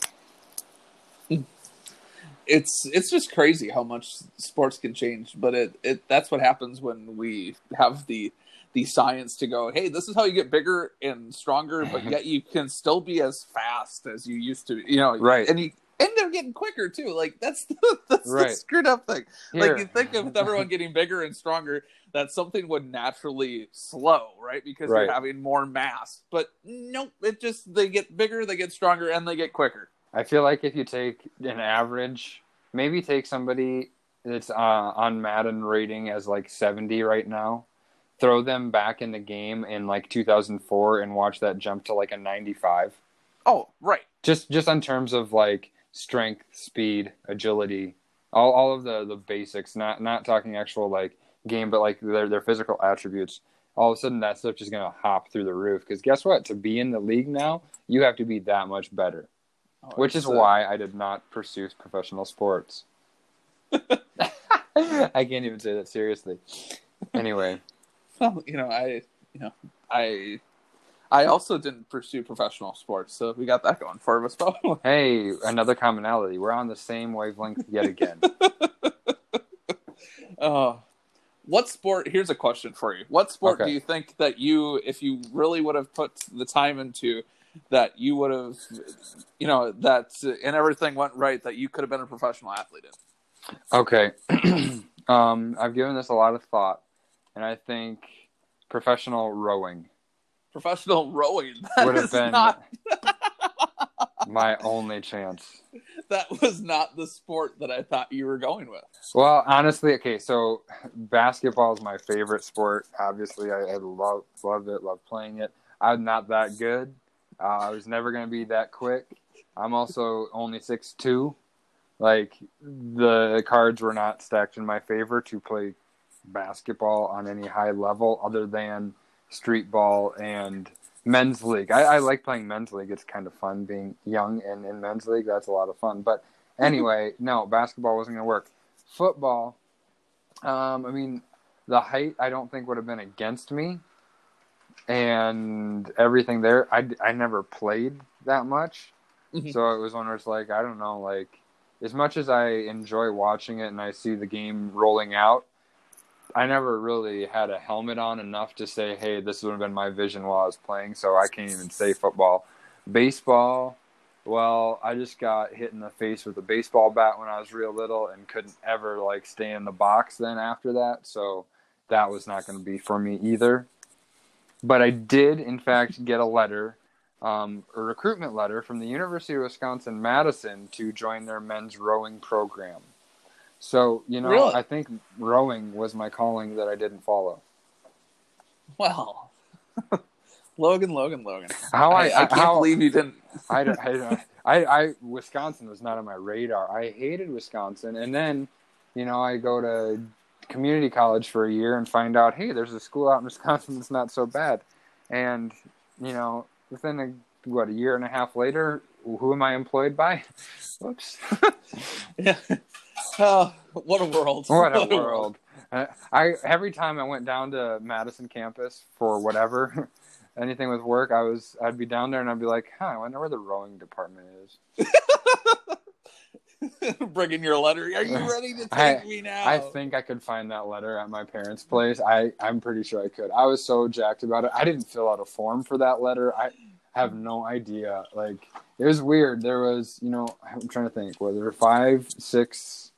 it's it's just crazy how much sports can change but it, it that's what happens when we have the the science to go hey this is how you get bigger and stronger but mm-hmm. yet you can still be as fast as you used to you know Right. and you and they're getting quicker too. Like that's the, that's the screwed up thing. Here. like you think of with everyone getting bigger and stronger that something would naturally slow right? Because Right. you're having more mass. But nope it just they get bigger they get stronger and they get quicker. I feel like if you take an average, maybe take somebody that's uh, on Madden rating as like 70 right now, throw them back in the game in like 2004 and watch that jump to like a 95. oh right. Just just on terms of like strength, speed, agility, all, all of the, the basics, not not talking actual like game, but like their their physical attributes. All of a sudden, that stuff just gonna hop through the roof. Because guess what? To be in the league now, you have to be that much better. Oh, Which is uh, why I did not pursue professional sports. I can't even say that seriously. Anyway, Well, you know, I, you know, I, I also didn't pursue professional sports, so we got that going for us. But hey, another commonality. We're on the same wavelength yet again. uh, what sport? Here's a question for you. What sport Okay. do you think that you, if you really would have put the time into, that you would have, you know, that and everything went right, that you could have been a professional athlete in? Okay. um, I've given this a lot of thought, and I think professional rowing Professional rowing that would have been not my only chance. that was not the sport that I thought you were going with. Well, honestly, okay, so basketball is my favorite sport. Obviously, I, I love love it, love playing it. I'm not that good. Uh, I was never going to be that quick. I'm also only six two. Like the cards were not stacked in my favor to play basketball on any high level, other than street ball and men's league. I, I like playing men's league. It's kind of fun being young and in men's league. That's a lot of fun. But anyway, no, basketball wasn't going to work. Football, um, I mean, the height I don't think would have been against me, and everything there. I, I never played that much, Mhm. so it was one where it's like I don't know, like as much as I enjoy watching it and I see the game rolling out. I never really had a helmet on enough to say, "Hey, this would have been my vision while I was playing." So I can't even say football. Baseball, well, I just got hit in the face with a baseball bat when I was real little and couldn't ever like stay in the box then after that. So that was not going to be for me either. But I did, in fact, get a letter, um, a recruitment letter from the University of Wisconsin Madison to join their men's rowing program. So, you know, Really? I think rowing was my calling that I didn't follow. Well, Logan, Logan, Logan. How I, I, I can't how, believe you didn't. I, don't- I, don't- I, I, Wisconsin was not on my radar. I hated Wisconsin, and then, you know, I go to community college for a year and find out, hey, there's a school out in Wisconsin that's not so bad, and you know, within a what a year and a half later, who am I employed by? Whoops, Yeah. Oh, what a world! what a world! Uh, I every time I went down to Madison campus for whatever. Anything with work, I was I'd be down there and I'd be like, "Huh, I wonder where the rowing department is." Bringing your letter. Are you ready to take I- me now? I think I could find that letter at my parents' place. I, I'm pretty sure I could. I was so jacked about it. I didn't fill out a form for that letter. I have no idea. Like, it was weird. There was, you know, I'm trying to think, were there five, six,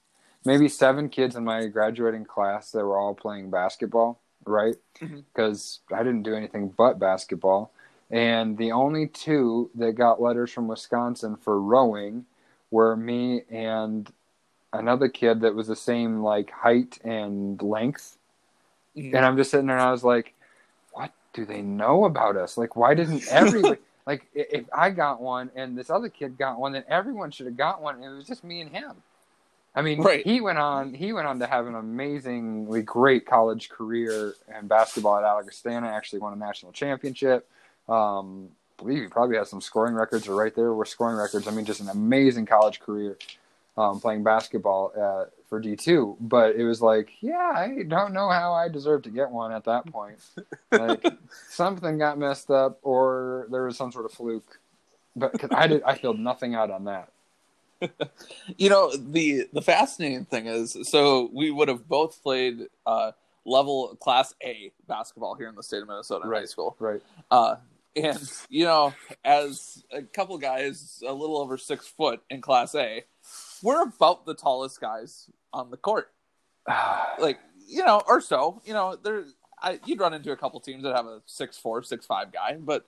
maybe seven kids in my graduating class that were all playing basketball, right? Because I didn't do anything but basketball. And the only two that got letters from Wisconsin for rowing were me and another kid that was the same like height and length. Mhm. And I'm just sitting there and I was like, what do they know about us? Like, why didn't everybody, like, if I got one and this other kid got one, then everyone should have got one. It was just me and him. I mean, Right. he went on. He went on to have an amazingly great college career in basketball at Augustana. Actually, won a national championship. Um, I believe he probably has some scoring records, or right there were scoring records. I mean, just an amazing college career um, playing basketball uh, for D two. But it was like, yeah, I don't know how I deserve to get one at that point. Like something got messed up, or there was some sort of fluke. But 'cause I did, I filled nothing out on that. You know the the fascinating thing is, so we would have both played uh, level class A basketball here in the state of Minnesota in high Right. school. Right. Uh, and you know, as a couple guys a little over six foot in class A, we're about the tallest guys on the court. Like you know, or so. You know, there I, you'd run into a couple teams that have a six four, six five guy, but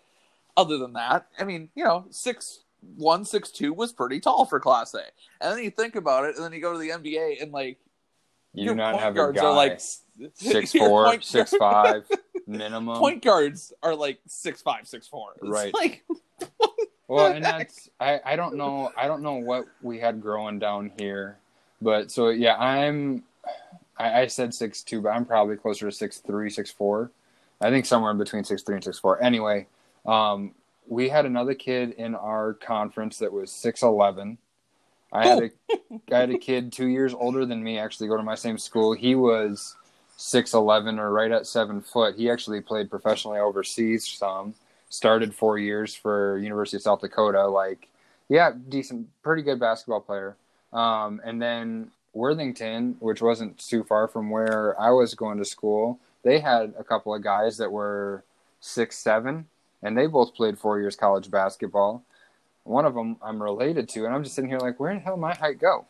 other than that, I mean, you know, six one, six two was pretty tall for class A. And then you think about it, and then you go to the NBA, and like You your do not point have a guards are like six four, six five minimum. Point guards are like six five, six four. It's Right. Like well, and that's I, I don't know I don't know what we had growing down here, but so yeah, I'm I, I said six two, but I'm probably closer to six three, six four. I think somewhere in between six three and six four. Anyway, um, we had another kid in our conference that was six eleven. I had a I had a kid two years older than me actually go to my same school. He was six eleven or right at seven foot. He actually played professionally overseas some. Started four years for University of South Dakota. Like, yeah, decent, pretty good basketball player. Um, and then Worthington, which wasn't too far from where I was going to school, they had a couple of guys that were six seven, and they both played four years college basketball. One of them I'm related to, and I'm just sitting here like, where the hell my height go?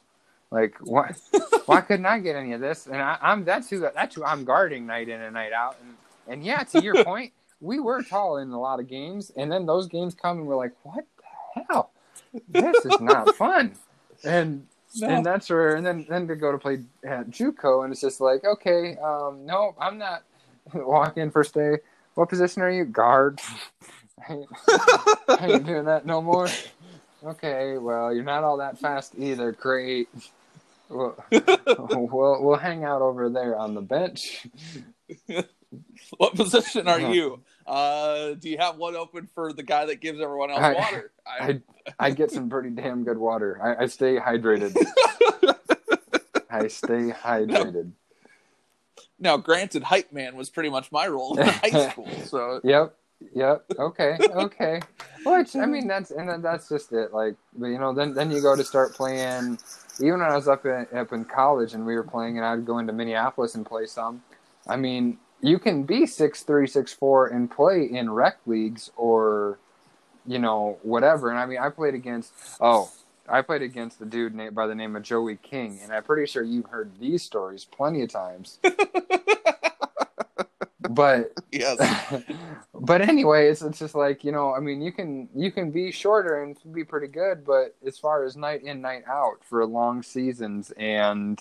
Like, why? why couldn't I get any of this? And I, am that's who that's who I'm guarding night in and night out. And and yeah, to your point, we were tall in a lot of games, and then those games come and we're like, what the hell? This is not fun. And no. and that's where and then then to go to play at JUCO, and it's just like, okay, um, no, I'm not walking first day. What position are you? Guard. I ain't, I ain't doing that no more. Okay, well, you're not all that fast either. Great. We'll, we'll, we'll hang out over there on the bench. what position are you? Uh, do you have one open for the guy that gives everyone else I, water? I, I, I get some pretty damn good water. I, I stay hydrated. I stay hydrated. Now, granted, hype man was pretty much my role in high school. So yep, yep. Okay, okay. Which I mean, that's and then that's just it. Like, but you know, then then you go to start playing. Even when I was up in up in college and we were playing, and I'd go into Minneapolis and play some. I mean, you can be six three, six four, and play in rec leagues or, you know, whatever. And I mean, I played against. Oh, I played against the dude named, by the name of Joey King, and I'm pretty sure you've heard these stories plenty of times. but yes. but anyway, it's it's just like you know, I mean, you can you can be shorter and be pretty good, but as far as night in night out for long seasons and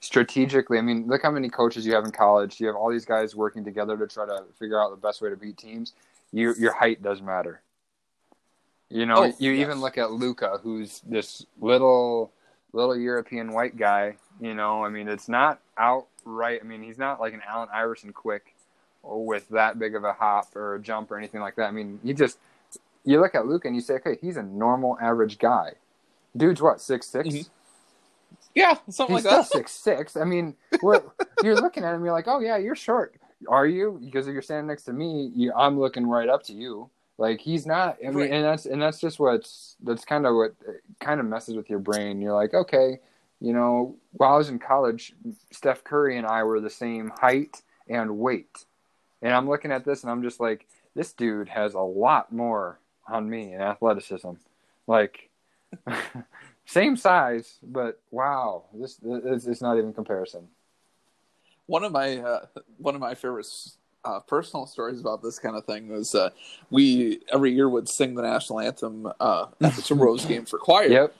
strategically, I mean, look how many coaches you have in college. You have all these guys working together to try to figure out the best way to beat teams. Your your height does matter. You know, oh, you yes. even look at Luka, who's this little little European white guy. You know, I mean, it's not outright. I mean, he's not like an Allen Iverson quick or with that big of a hop or a jump or anything like that. I mean, you just you look at Luka and you say, okay, he's a normal average guy. Dude's what six six? Mm-hmm. Yeah, something he's like that. Six six. I mean, you're looking at him. You're like, oh yeah, you're short. Are you? Because if you're standing next to me, you, I'm looking right up to you. Like he's not. I mean, right. and that's and that's just what's that's kind of what kind of messes with your brain. You're like, okay, you know, while I was in college, Steph Curry and I were the same height and weight, and I'm looking at this and I'm just like, this dude has a lot more on me in athleticism. Like, same size, but wow, this, this it's not even comparison. One of my uh, one of my favorite uh, personal stories about this kind of thing was uh, we every year would sing the national anthem uh, at the Rose game for choir. Yep.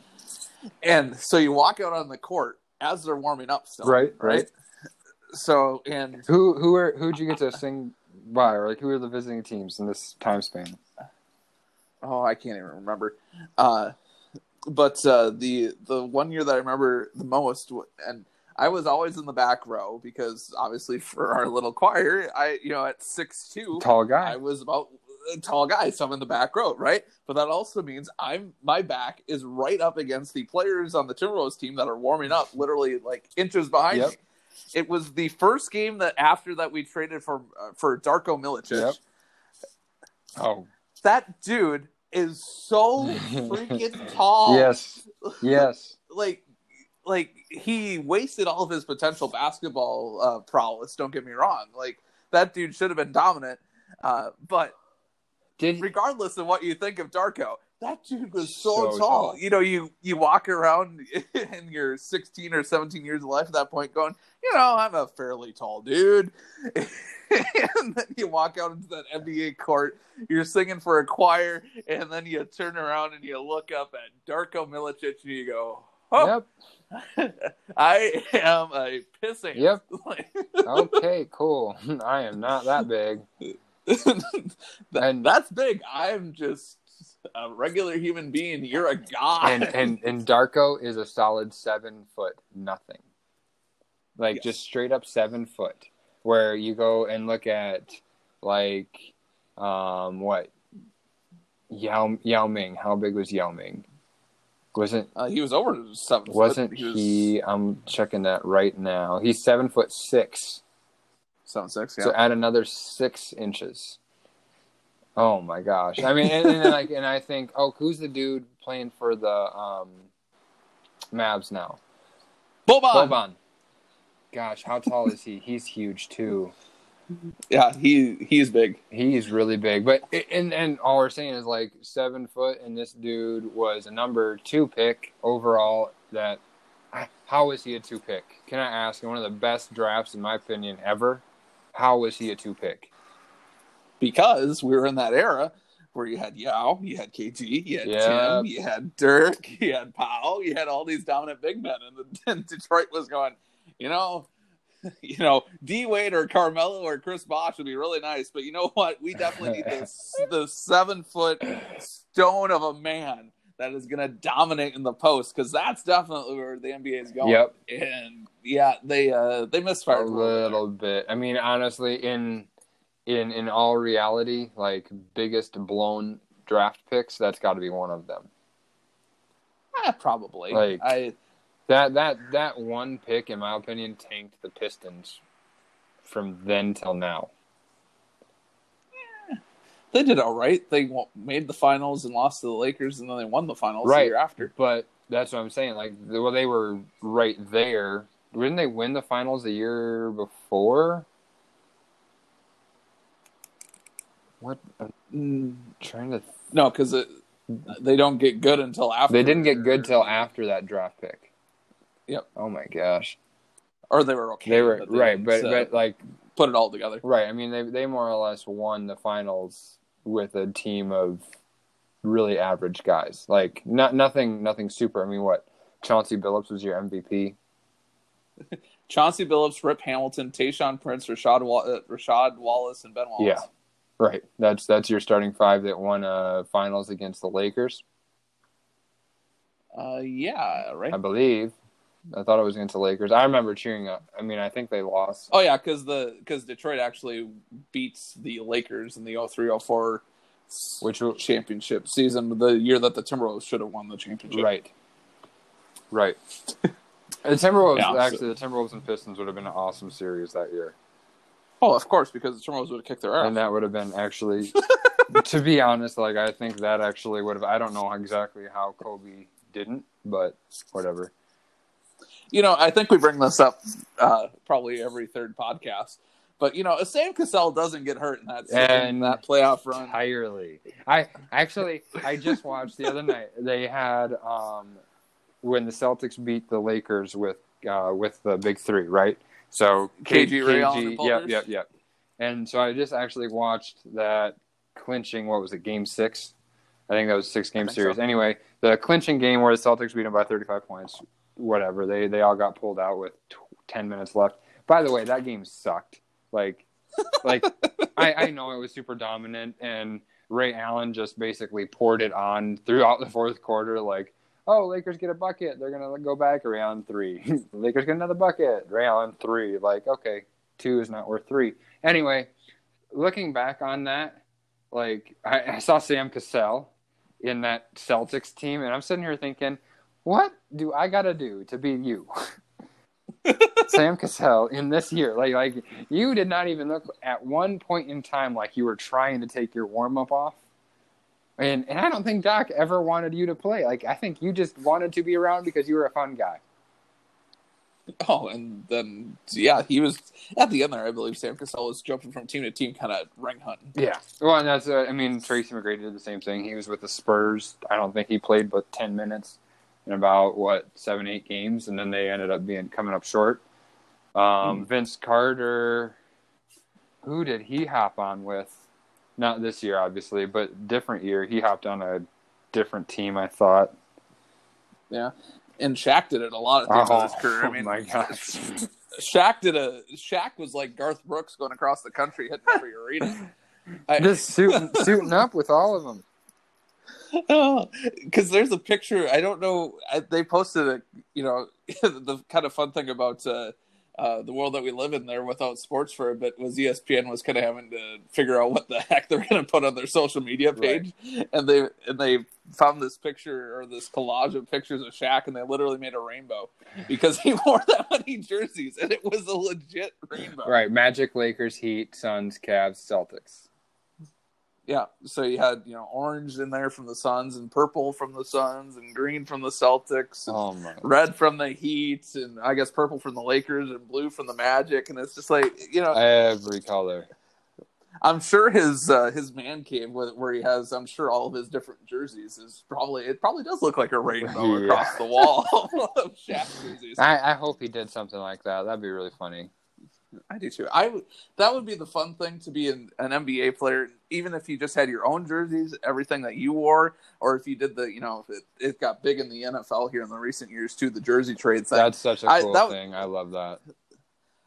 And so you walk out on the court as they're warming up still. Right, right. right? So and who who are who'd you get to sing by or like who are the visiting teams in this time span? Oh, I can't even remember. Uh, but uh, the the one year that I remember the most and I was always in the back row because obviously for our little choir, I you know at six two, tall guy, I was about a tall guy, so I'm in the back row, right? But that also means I'm my back is right up against the players on the Timberwolves team that are warming up, literally like inches behind yep. me. It was the first game that after that we traded for uh, for Darko Milicic. Yep. Oh, that dude is so freaking tall. Yes, yes. like like he wasted all of his potential basketball uh, prowess. Don't get me wrong. Like that dude should have been dominant. Uh, but Did regardless of what you think of Darko, that dude was so, so tall. tall. You know, you you walk around in your 16 or 17 years of life at that point, going, you know, I'm a fairly tall dude. and then you walk out into that NBA court, you're singing for a choir, and then you turn around and you look up at Darko Milicic and you go, oh, yep. I am a pissing. Yep. okay, cool. I am not that big. that, and that's big. I'm just a regular human being. You're a god. and and and Darko is a solid seven foot nothing, like Yes. just straight up seven foot. Where you go and look at like um what Yao Yao Ming. How big was Yao Ming? Wasn't uh, he was over seven. wasn't he? Was he? I'm checking that right now. He's seven foot six. seven six. Yeah. So add another six inches. Oh my gosh! I mean, and, and like, and I think, oh, who's the dude playing for the um, Mavs now? Boban. Boban. Gosh, how tall is he? He's huge too. Yeah, he he's big. He's really big, but and and all we're saying is like seven foot, and this dude was a number two pick overall. That how was he a two pick? Can I ask? One of the best drafts, in my opinion, ever. How was he a two pick? because we were in that era where you had Yao, you had KG, you had Yeah. Tim, you had Dirk, you had Powell, you had all these dominant big men, and, the, and Detroit was going, you know, you know, D Wade or Carmelo or Chris Bosh would be really nice, but you know what? We definitely need this the seven foot stone of a man that is going to dominate in the post because that's definitely where the NBA is going. Yep. And yeah, they uh they misfired a little bit. I mean, honestly, in in in all reality, like biggest blown draft picks, that's got to be one of them. Eh, probably. Like- I That that that one pick, in my opinion, tanked the Pistons from then till now. They did all right. They made the finals and lost to the Lakers, and then they won the finals Right. the year after. But that's what I'm saying. Like, well, they were right there. Didn't they win the finals the year before? What? I'm trying to. no, because they don't get good until after. They didn't get good till after that draft pick. Yep. Oh my gosh. or they were okay. They were but right, but uh, but like put it all together. right. I mean, they they more or less won the finals with a team of really average guys. Like not nothing nothing super. I mean, what Chauncey Billups was your MVP. Chauncey Billups, Rip Hamilton, Tayshaun Prince, Rashad Wa- uh, Rasheed Wallace, and Ben Wallace. Yeah. Right. That's that's your starting five that won uh finals against the Lakers, Uh, yeah, right. I believe. I thought it was against the Lakers. I remember cheering up. I mean, I think they lost. Oh yeah, because the because Detroit actually beats the Lakers in the 03-04 Which championship season, the year that the Timberwolves should have won the championship. Right. Right. The Timberwolves Yeah, so- actually the Timberwolves and Pistons would have been an awesome series that year. Oh, of course, because the Timberwolves would have kicked their ass. And that would have been actually to be honest, like I think that actually would have I don't know exactly how Kobe didn't, but whatever. You know, I think we bring this up uh, probably every third podcast. But you know, if Sam Cassell doesn't get hurt in that in that playoff run, entirely. I actually I just watched the other night. They had um when the Celtics beat the Lakers with uh with the big three, right? So KG, and Paul yep, yep, yep. And so I just actually watched that clinching. What was it? Game six. I think that was a six game series. so. Anyway, the clinching game where the Celtics beat them by thirty five points. Whatever. They they all got pulled out with t- ten minutes left. By the way, that game sucked. Like, like I, I know it was super dominant, and Ray Allen just basically poured it on throughout the fourth quarter. Like, oh, Lakers get a bucket, they're gonna go back. Ray Allen three, Lakers get another bucket. Ray Allen three. Like, okay, two is not worth three. Anyway, looking back on that, like I, I saw Sam Cassell in that Celtics team, and I'm sitting here thinking, what do I gotta do to be you? Sam Cassell in this year. Like like you did not even look at one point in time like you were trying to take your warm up off. And and I don't think Doc ever wanted you to play. Like I think you just wanted to be around because you were a fun guy. oh, and then yeah, he was at the end there. I believe Sam Cassell was jumping from team to team, kind of ring hunting. Yeah. Well, and that's uh, I mean Tracy McGrady did the same thing. He was with the Spurs. I don't think he played but ten minutes in about what seven eight games, and then they ended up being coming up short. Um, Vince Carter, who did he hop on with? Not this year, obviously, but different year. He hopped on a different team. I thought. Yeah, and Shaq did it a lot at the end of his career. I oh mean, my gosh! Shaq did a Shaq was like Garth Brooks going across the country hitting every arena. I, Just suiting, suiting up with all of them. Because there's a picture. I don't know. I, they posted it. You know, the kind of fun thing about uh, uh, the world that we live in there without sports for a bit was ESPN was kind of having to figure out what the heck they're going to put on their social media page, right. and they and they found this picture or this collage of pictures of Shaq, and they literally made a rainbow because he wore that many jerseys, and it was a legit rainbow. Right, Magic, Lakers, Heat, Suns, Cavs, Celtics. Yeah, so you had you know orange in there from the Suns, and purple from the Suns, and green from the Celtics, oh red from the Heat, and I guess purple from the Lakers, and blue from the Magic, and it's just like you know every color. I'm sure his uh, his man cave where he has I'm sure all of his different jerseys is probably it probably does look like a rainbow yeah. across the wall of Shaq jerseys. I, I hope he did something like that. That'd be really funny. I do too. I that would be the fun thing to be an, an NBA player, even if you just had your own jerseys, everything that you wore, or if you did the, you know, it, it got big in the NFL here in the recent years too, the jersey trades. That's such a cool I, that, thing. I love that.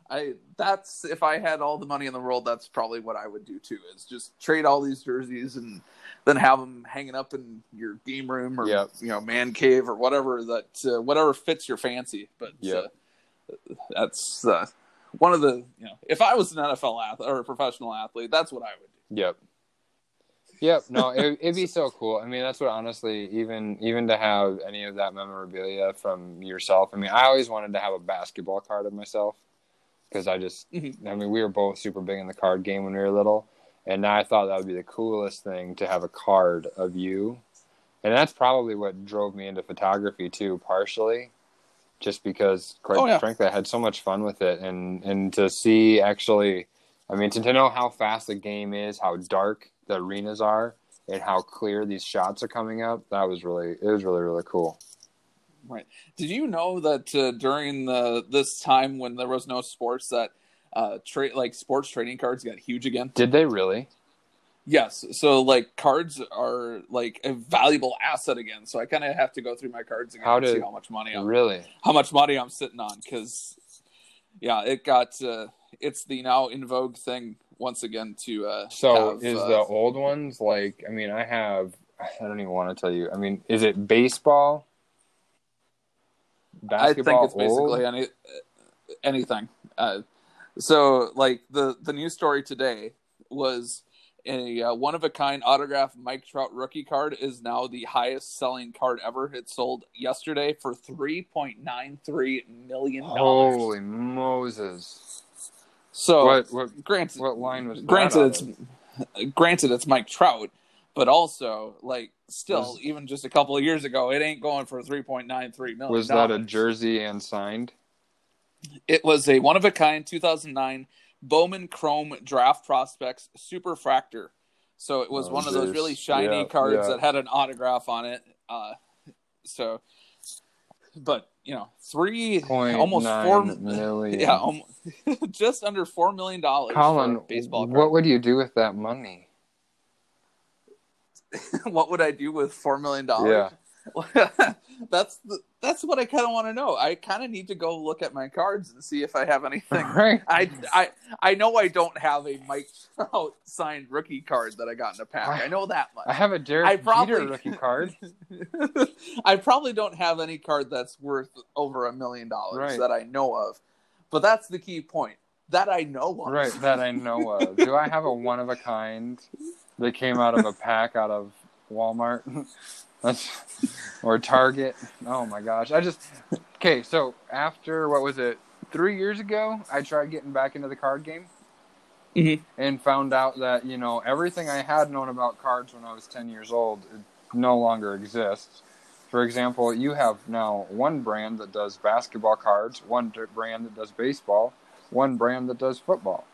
I that's if I had all the money in the world, that's probably what I would do too. Is just trade all these jerseys and then have them hanging up in your game room or yep. you know man cave or whatever that uh, whatever fits your fancy. But yeah, uh, that's. Uh, one of the you know if I was an NFL athlete or a professional athlete, that's what I would do. Yep. Yep. No, it, would be so cool. I mean, that's what honestly, even even to have any of that memorabilia from yourself. I mean, I always wanted to have a basketball card of myself because I just, mm-hmm. I mean, we were both super big in the card game when we were little, and now I thought that would be the coolest thing to have a card of you, and that's probably what drove me into photography too, partially just because, quite oh, yeah. frankly, I had so much fun with it, and and to see actually, I mean, to, to know how fast the game is, how dark the arenas are, and how clear these shots are coming up, that was really it was really really cool. Right. Did you know that uh, during the this time when there was no sports that uh trade like sports trading cards got huge again? Did they really? Yes. So like cards are like a valuable asset again. So I kind of have to go through my cards again how to see how much money I'm really how much money I'm sitting on because yeah, it got uh, it's the now in vogue thing once again to uh so have, is uh, the old ones like I mean I have I don't even want to tell you. I mean, is it baseball? Basketball I think it's basically any anything. Uh, so like the the news story today was a uh, one of a kind autograph Mike Trout rookie card is now the highest selling card ever. It sold yesterday for three point nine three million dollars. Holy Moses! So, what, what, granted, what line was granted? It's granted it's Mike Trout, but also like still, was, even just a couple of years ago, it ain't going for three point nine three million. Was that a jersey and signed? It was a one of a kind 2009 Bowman Chrome Draft Prospects Superfractor. So it was oh, one of those really shiny yeah, cards yeah. that had an autograph on it. Uh, so, but you know, three Point almost four million. Yeah, almost, just under four million dollars. Colin, baseball. Card. What would you do with that money? what would I do with four million dollars? Yeah. that's the, that's what I kind of want to know. I kind of need to go look at my cards and see if I have anything. Right. I, I I know I don't have a Mike Trout signed rookie card that I got in a pack. I, I know that much. I have a Derek I probably, Jeter rookie card. I probably don't have any card that's worth over a million dollars that I know of. But that's the key point. That I know of. Right, that I know of. Do I have a one of a kind that came out of a pack out of Walmart? That's or Target. Oh my gosh. I just okay. So after what was it? Three years ago, I tried getting back into the card game. Mm-hmm. And found out that you know everything I had known about cards when I was ten years old no longer exists. For example, you have now one brand that does basketball cards, one brand that does baseball, one brand that does football.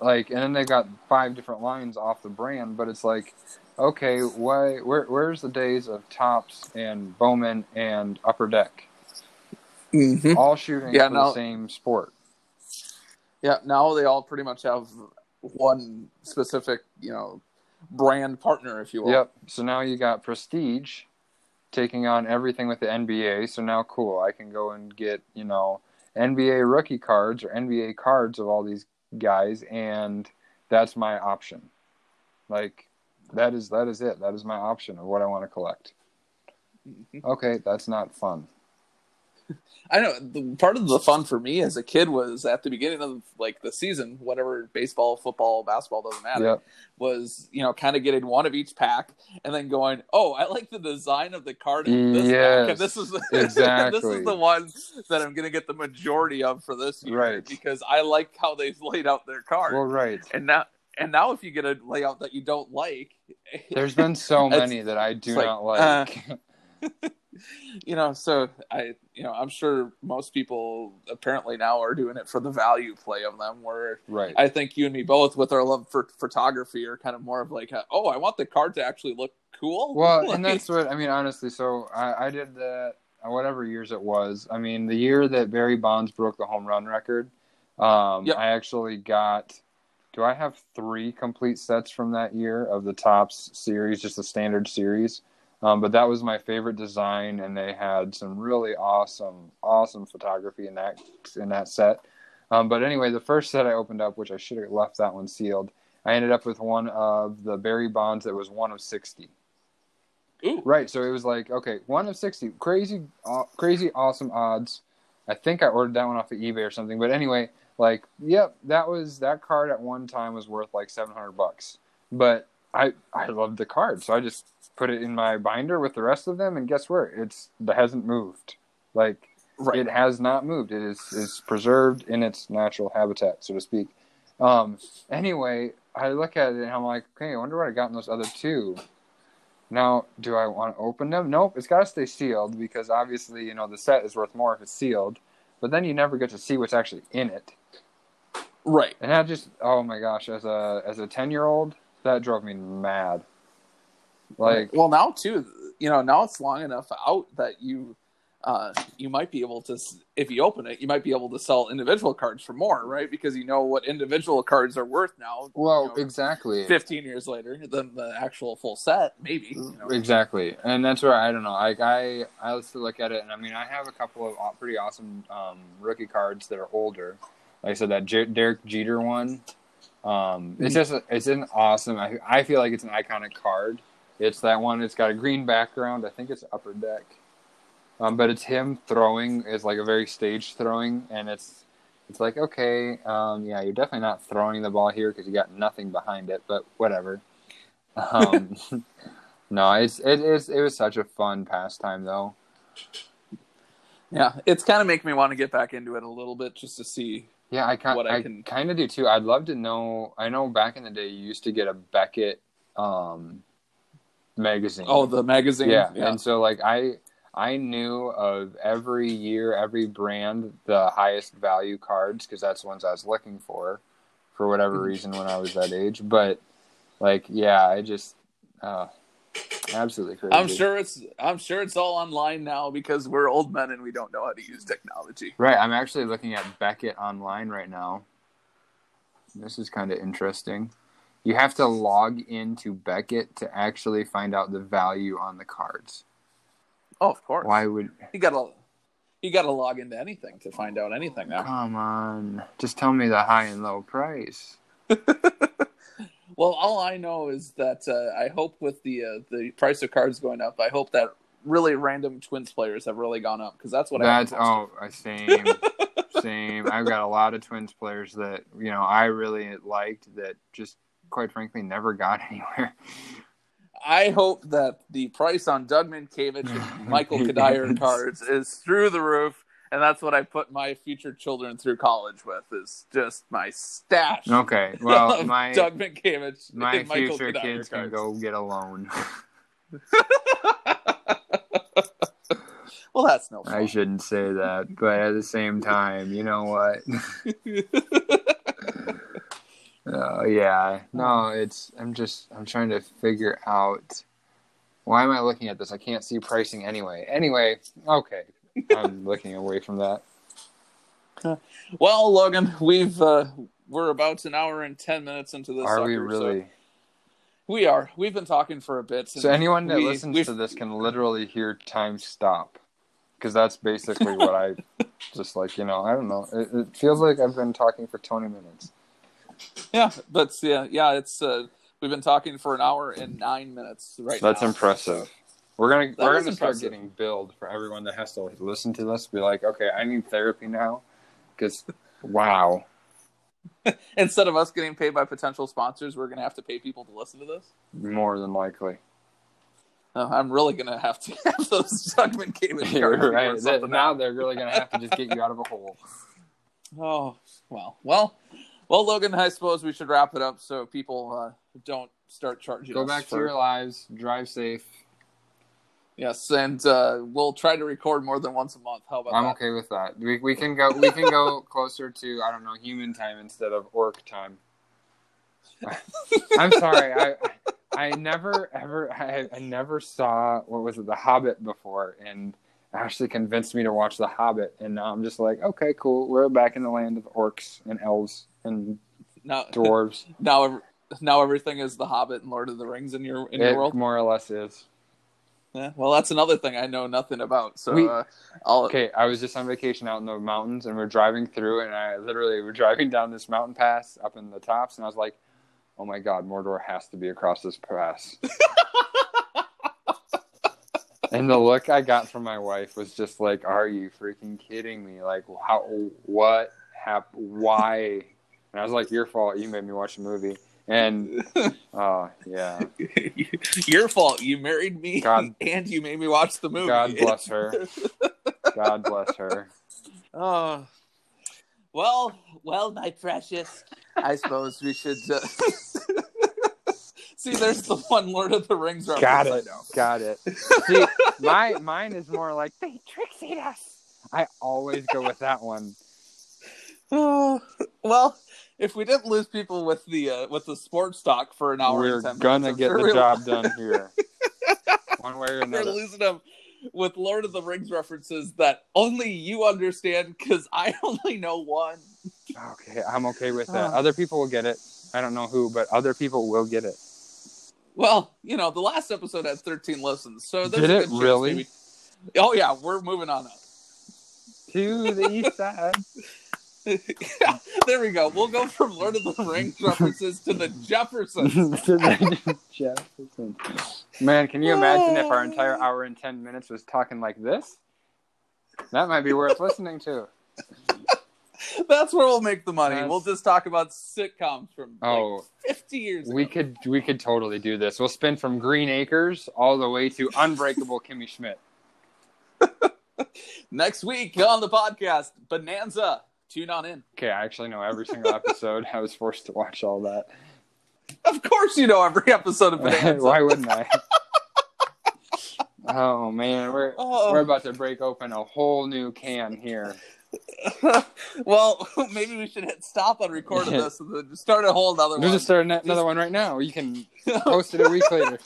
Like, and then they got five different lines off the brand, but it's like okay, why? Where, where's the days of Topps and Bowman and Upper Deck? Mm-hmm. All shooting yeah, for now, the same sport. Yeah, now they all pretty much have one specific, you know, brand partner, if you will. Yep. So now you got Prestige taking on everything with the NBA. So now, cool, I can go and get you know NBA rookie cards or NBA cards of all these guys, and that's my option. Like that is that is it. That is my option of what I want to collect. Okay, that's not fun. I know the, part of the fun for me as a kid was at the beginning of like the season, whatever baseball, football, basketball doesn't matter. Yep. Was you know kind of getting one of each pack and then going, oh, I like the design of the card in this pack, and this is the, this is the one that I'm going to get the majority of for this year, Right. Because I like how they've laid out their card, Well, right. and now and now if you get a layout that you don't like, There's been so many that I do like, not uh. like. you know so i you know i'm sure most people apparently now are doing it for the value play of them where right. i think you and me both with our love for photography are kind of more of like oh i want the card to actually look cool Well, and that's what I mean. Honestly, so I, I did that whatever years it was. I mean, the year that Barry Bonds broke the home run record, um, Yep. I actually got. Do I have three complete sets from that year of the Topps series, just the standard series? Um, but that was my favorite design, and they had some really awesome, awesome photography in that in that set. Um, but anyway, the first set I opened up, which I should have left that one sealed, I ended up with one of the Barry Bonds that was one of sixty. ooh, Right. So it was like, okay, one of sixty, crazy, aw- crazy, awesome odds. I think I ordered that one off of eBay or something. But anyway, like, yep, that was that card at one time was worth like seven hundred bucks. But I I loved the card, so I just put it in my binder with the rest of them, and guess where? It's it hasn't moved. Like right it has not moved. It is is preserved in its natural habitat, so to speak. Um, anyway, I look at it and I'm like, okay, I wonder what I got in those other two. Now, do I want to open them? Nope, it's got to stay sealed because obviously, you know, the set is worth more if it's sealed. But then you never get to see what's actually in it, right and that just, oh my gosh, as a as a ten year old, that drove me mad. Like, well now too you know now it's long enough out that you uh you might be able to if you open it you might be able to sell individual cards for more right because you know what individual cards are worth now well, you know, exactly. 15 years later than the actual full set maybe you know. Exactly, and that's where I don't know. Like I, I used to look at it, and I mean, I have a couple of pretty awesome um, rookie cards that are older. Like I said, that Derek Jeter one. Um, it's just a, it's an awesome. I, I feel like it's an iconic card. It's that one. It's got a green background. I think it's upper deck. Um, but it's him throwing is like a very staged throwing, and it's it's like okay, um, yeah, you're definitely not throwing the ball here because you got nothing behind it, but whatever. Um, no, it's it is it was such a fun pastime though. yeah it's kind of making me want to get back into it a little bit just to see Yeah, I kind What I I, can- kind of do too. I'd love to know. I know back in the day you used to get a Beckett um, magazine. oh the magazine yeah. yeah and so like I I knew of every year, every brand, the highest value cards because that's the ones I was looking for, for whatever reason when I was that age. But like, yeah, I just uh, absolutely crazy. i'm sure it's i'm sure it's all online now because we're old men and we don't know how to use technology Right, I'm actually looking at Beckett online right now. This is kind of interesting. You have to log into Beckett to actually find out the value on the cards. oh of course Why would you gotta you gotta log into anything to find out anything now come on? Just tell me the high and low price. Well, all I know is that uh, I hope with the uh, the price of cards going up, I hope that really random Twins players have really gone up because that's what That's I. oh, uh, same, same. I've got a lot of Twins players that you know I really liked that just quite frankly never got anywhere. I hope that the price on Mientkiewicz and Michael Cuddyer cards is through the roof, and that's what I put my future children through college with is just my stash. Okay, well my Doug Mientkiewicz my future Cuddyer kids can go get a loan. well, that's no I shouldn't say that, but at the same time, you know what? Uh, yeah, no, it's. I'm just. I'm trying to figure out. Why am I looking at this? I can't see pricing anyway. Anyway, okay, I'm looking away from that. well, Logan, we've uh, we're about an hour and ten minutes into this. Are we sucker, so- really? we are. We've been talking for a bit. So anyone that we- listens we've- to this can literally hear time stop, because that's basically what I just like. You know, I don't know. It, it feels like I've been talking for 20 minutes. Yeah, but yeah, yeah, it's uh, We've been talking for an hour and nine minutes right That's now. impressive. We're gonna That we're gonna start impressive. getting billed for everyone that has to listen to this. Be like, okay, I need therapy now, because wow, Instead of us getting paid by potential sponsors, we're going to have to pay people to listen to this. more than likely. Uh, I'm really going to have to have those Zuckman cards right. That- now they're really gonna have to just get you out of a hole. Oh well, well, well, Logan. I suppose we should wrap it up so people uh, don't start charging. Go back to your lives. Drive safe. Yes, and uh, we'll try to record more than once a month. How about I'm that? okay with that. We we can go we can go closer to I don't know human time instead of orc time. I'm sorry. I I never ever I, I never saw what was it The Hobbit before, and Ashley convinced me to watch The Hobbit, and now I'm just like, okay, cool. We're back in the land of orcs and elves and Now, dwarves. now, now everything is The Hobbit and Lord of the Rings in your in it your world. more or less is. Yeah, well, that's another thing I know nothing about. So We- uh, I'll Okay, I was just on vacation out in the mountains, and we're driving through, and I literally we're driving down this mountain pass up in the tops, and I was like, "Oh my god, Mordor has to be across this pass." and the look I got from my wife was just like, "Are you freaking kidding me? Like, how? What hap- Why?" And I was like, "Your fault. You made me watch a movie." And oh yeah, Your fault. You married me, God- and you made me watch the movie. God bless her. God bless her. Oh, well, well, my precious. I suppose we should. Uh... See, there's the one Lord of the Rings reference. Got I it. know. Got it. See, my mine is more like they tricked us. I always go with that one. Oh, well, if we didn't lose people with the uh, with the sports talk for an hour, We're and 10 gonna minutes, get sure the we'll- job done here, one way or another. We're losing them with Lord of the Rings references that only you understand because I only know one. Okay, I'm okay with that. Oh. Other people will get it. I don't know who, but other people will get it. Well, you know, the last episode had 13 listens, so there's Did it really? maybe- Oh yeah, we're moving on up. To the east side. there we go. We'll go from Lord of the Rings references to the Jeffersons. To the Jeffersons. Man, can you imagine if our entire hour and ten minutes was talking like this? That might be worth listening to. That's where we'll make the money. That's- We'll just talk about sitcoms from like Oh, 50 years ago. we could we could totally do this. We'll spin from Green Acres all the way to Unbreakable Kimmy Schmidt. Next week on the podcast, Bonanza. Tune on in. Okay, I actually know every single episode. I was forced to watch all that. Of course, you know every episode of Bonanza. Why wouldn't I? oh man, we're Oh. we're about to break open a whole new can here. well, maybe we should hit stop on recording this and then start a whole other one. We'll one. just start ano- another one right now. You can post it a week later.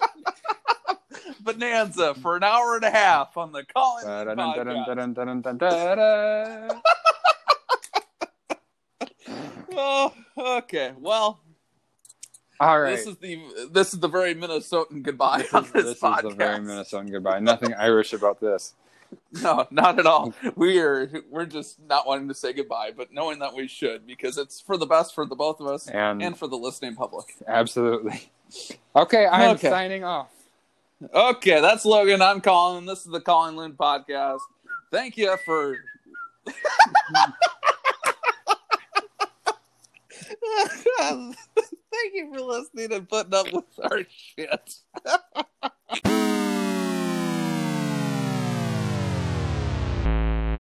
Bonanza for an hour and a half on the Colin podcast oh, okay. Well, all right. This is the this is the very Minnesotan goodbye. This, is, this, this is, the very Minnesotan goodbye. Nothing Irish about this. No, not at all. We are we're just not wanting to say goodbye, but knowing that we should because it's for the best for the both of us and, and for the listening public. Absolutely. Okay, I'm okay. signing off. Okay, that's Logan. I'm Colin. This is the Colin Lynn podcast. Thank you for. Thank you for listening and putting up with our shit.